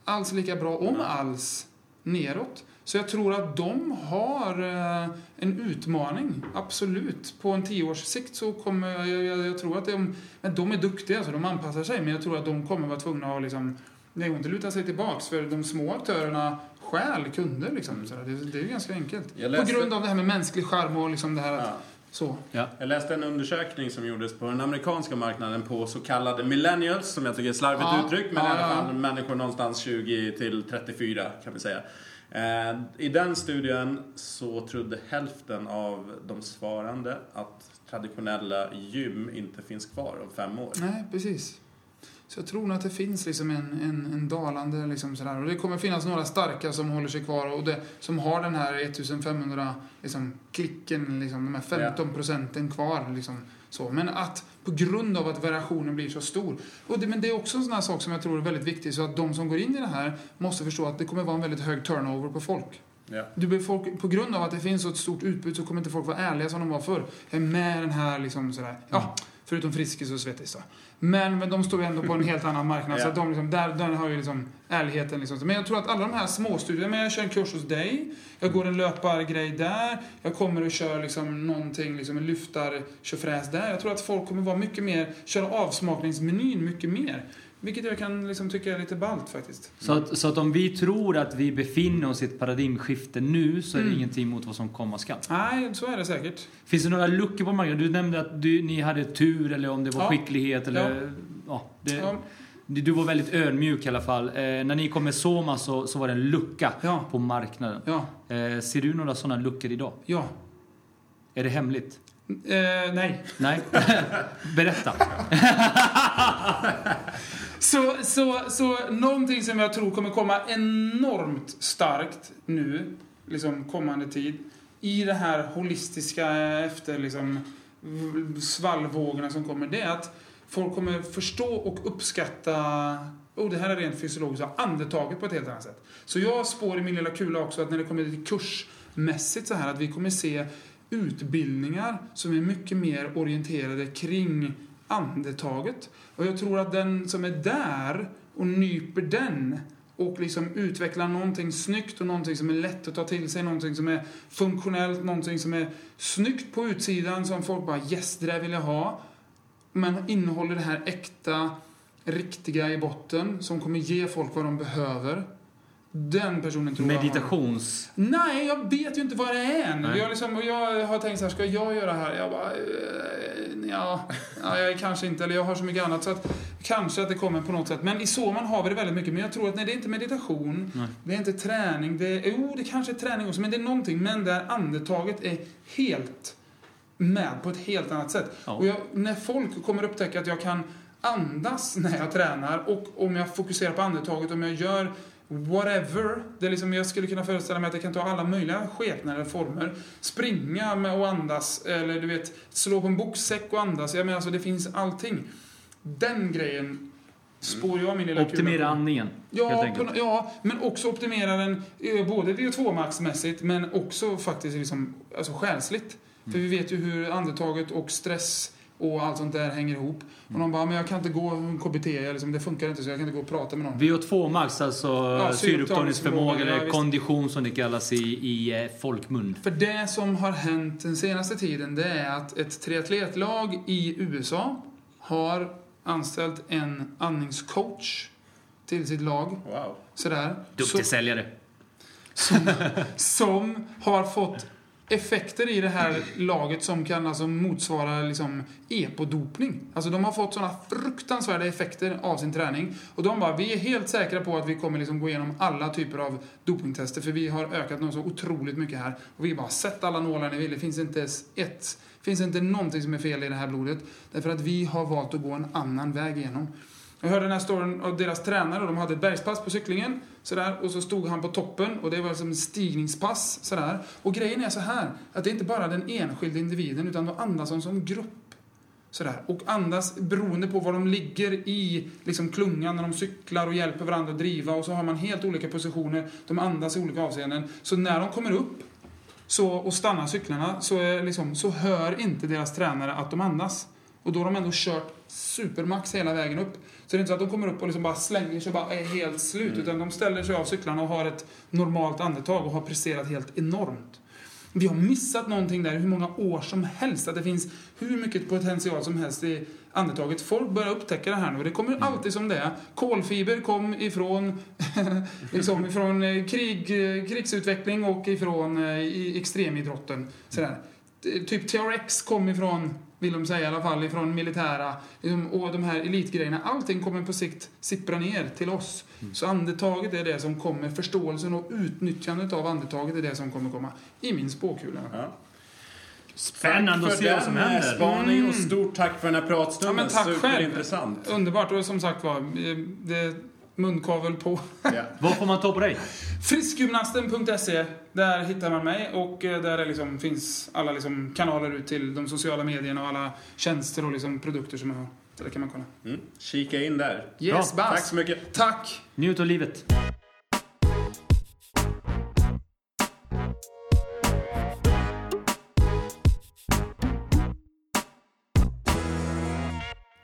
alls lika bra, om alls, neråt. Så jag tror att de har eh, en utmaning, absolut. På en tioårs sikt så kommer jag, jag, jag tror att de, men de är duktiga, så de anpassar sig, men jag tror att de kommer vara tvungna att liksom, går inte luta sig tillbaks, för de små aktörerna stjäl kunder liksom. Så det, det är ju ganska enkelt. Läste- På grund av det här med mänsklig charm och liksom det här att, Ja. Så. Ja. Jag läste en undersökning som gjordes på den amerikanska marknaden på så kallade millennials, som jag tycker är ett slarvigt Ja, uttryck, men ja, i alla fall människor någonstans 20 till 34 kan vi säga. Eh, I den studien så trodde hälften av de svarande att traditionella gym inte finns kvar om fem år. Nej, precis. Så jag tror nog att det finns liksom en, en, en dalande liksom sådär. Och det kommer finnas några starka som håller sig kvar och det, som har den här 1500 liksom, klicken, liksom, de här 15 procenten kvar. Liksom, så. Men att på grund av att variationen blir så stor. Och det, men det är också en sån här sak som jag tror är väldigt viktig. Så att de som går in i det här måste förstå att det kommer vara en väldigt hög turnover på folk. Ja. Du folk, på grund av att det finns så ett stort utbud så kommer inte folk vara ärliga som de var förr. Med den här liksom sådär. Ja, förutom Friskis och Svettis då. Men, men de står ju ändå på en helt annan marknad. Så att de liksom, där, där har ju liksom ärligheten liksom. Men jag tror att alla de här småstudierna, men jag kör en kurs hos dig, jag går en löpargrej där, jag kommer och kör liksom någonting, liksom en lyftar, tjofräs där. Jag tror att folk kommer vara mycket mer, köra avsmakningsmenyn mycket mer. Vilket jag kan liksom tycka är lite ballt faktiskt. Så, att, så att om vi tror att vi befinner oss i ett paradigmskifte nu så är det Mm. ingenting mot vad som komma skall. Nej, så är det säkert. Finns det några luckor på marknaden? Du nämnde att du, ni hade tur eller om det var Ja. skicklighet eller... Ja. det, Ja, Du var väldigt ödmjuk i alla fall. Eh, när ni kom med Soma så, så var det en lucka ja, på marknaden. ja, Eh, ser du några sådana luckor idag? ja. Är det hemligt? Eh, nej. Nej? (laughs) Berätta. (laughs) (laughs) Så, så, så någonting som jag tror kommer komma enormt starkt nu, liksom kommande tid, i det här holistiska efter liksom svallvågorna som kommer, det är att folk kommer förstå och uppskatta Oh, det här är rent fysiologiskt, andetaget på ett helt annat sätt. Så jag spår i min lilla kula också att när det kommer till kursmässigt så här, att vi kommer se utbildningar som är mycket mer orienterade kring andetaget. Och jag tror att den som är där och nyper den och liksom utvecklar någonting snyggt och någonting som är lätt att ta till sig, någonting som är funktionellt, någonting som är snyggt på utsidan som folk bara yes, det där vill jag ha. Men innehåller det här äkta, riktiga i botten som kommer ge folk vad de behöver. Den personen tror jag har- Meditations... Nej, jag vet ju inte vad det är än. Nej. Jag, liksom, jag har tänkt så här, ska jag göra det här? Jag bara, eh, ja, (laughs) ja, jag är kanske inte, eller jag har så mycket annat. Så att kanske att det kommer på något sätt. Men i Soman har vi det väldigt mycket. Men jag tror att nej, det är inte meditation, Nej. det är inte träning. Det är, jo, det kanske är träning också, men det är någonting. Men där andetaget är helt med på ett helt annat sätt. Ja. Och jag, när folk kommer upptäcka att jag kan andas när jag tränar och om jag fokuserar på andetaget, om jag gör whatever. Det är liksom, jag skulle kunna föreställa mig att jag kan ta alla möjliga skepnader, former. Springa med och andas, eller du vet, slå på en boksäck och andas. Jag menar, alltså, det finns allting. Den grejen spår jag min lilla kula Optimera på. andningen. Ja, på, ja, men också optimera den eh, både VO2-maxmässigt men också faktiskt liksom, alltså själsligt. Mm. För vi vet ju hur andetaget och stress och allt sånt där hänger ihop. Och Mm. de bara, men jag kan inte gå KBT, liksom, det funkar inte så jag kan inte gå och prata med någon. VO2 max, alltså Ja, syreupptagningsförmåga syreupptagningsförmåga, ja, eller visst. kondition som det kallas i, i eh, folkmun. För det som har hänt den senaste tiden det är att ett triatletlag i USA har anställt en andningscoach till sitt lag. Wow. Sådär. Duktig Så- säljare. som (laughs) har fått effekter i det här laget som kan alltså motsvara liksom epodopning. Alltså de har fått sådana fruktansvärda effekter av sin träning. Och de bara, vi är helt säkra på att vi kommer liksom gå igenom alla typer av dopingtester för vi har ökat något så otroligt mycket här. Och vi bara, sätt alla nålar ni vill, det finns inte ens ett, finns inte någonting som är fel i det här blodet. Därför att vi har valt att gå en annan väg igenom. Jag hörde den här storyn av deras tränare. De hade ett bergspass på cyklingen. Sådär, och så stod han på toppen och det var som ett stigningspass. Sådär. Och grejen är så här att det är inte bara den enskilda individen utan de andas som, som grupp. Sådär. Och andas beroende på var de ligger i liksom, klungan när de cyklar och hjälper varandra att driva. Och så har man helt olika positioner. De andas i olika avseenden. Så när de kommer upp så, och stannar cyklarna så, är liksom, så hör inte deras tränare att de andas. Och då har de ändå kört supermax hela vägen upp. Så det är inte så att de kommer upp och liksom bara slänger sig och bara är helt slut. Utan de ställer sig av cyklarna och har ett normalt andetag och har presterat helt enormt. Vi har missat någonting där hur många år som helst. Att det finns hur mycket potential som helst i andetaget. Folk börjar upptäcka det här nu. Det kommer alltid som det är. Kolfiber kom ifrån, (laughs) liksom ifrån eh, krig, eh, krigsutveckling och ifrån eh, i extremidrotten. Sådär. Typ TRX kom ifrån, vill de säga i alla fall, ifrån militära. liksom, Och de här elitgrejerna. Allting kommer på sikt sippra ner till oss. Så andetaget är det som kommer. Förståelsen och utnyttjandet av andetaget är det som kommer komma. I min spåkula. Ja. Spännande att se vad som eh, händer. spaning och stort tack för den här pratstunden. Ja, men tack själv. Superintressant. Underbart. Och som sagt var, eh, det munkavel på. Ja. Vad får man ta på dig? Friskgymnasten.se. Där hittar man mig och eh, där är liksom, finns alla liksom kanaler ut till de sociala medierna och alla tjänster och liksom produkter som jag har. Så där kan man kolla. Mm. Kika in där. Yes. Tack så mycket. Tack! Njut av livet.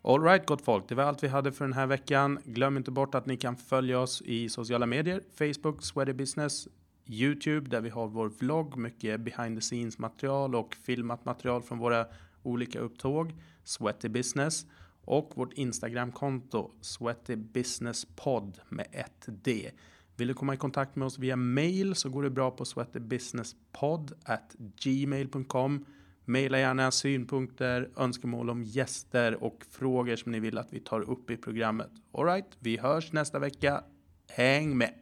Alright gott folk, det var allt vi hade för den här veckan. Glöm inte bort att ni kan följa oss i sociala medier. Facebook, Sweaty Business, Youtube där vi har vår vlogg, mycket behind the scenes material och filmat material från våra olika upptåg. Sweaty Business och vårt Instagramkonto Sweaty Business Podd med ett D. Vill du komma i kontakt med oss via mail så går det bra på sweatybusinesspodd at gmail.com. Maila gärna synpunkter, önskemål om gäster och frågor som ni vill att vi tar upp i programmet. Alright, vi hörs nästa vecka. Häng med!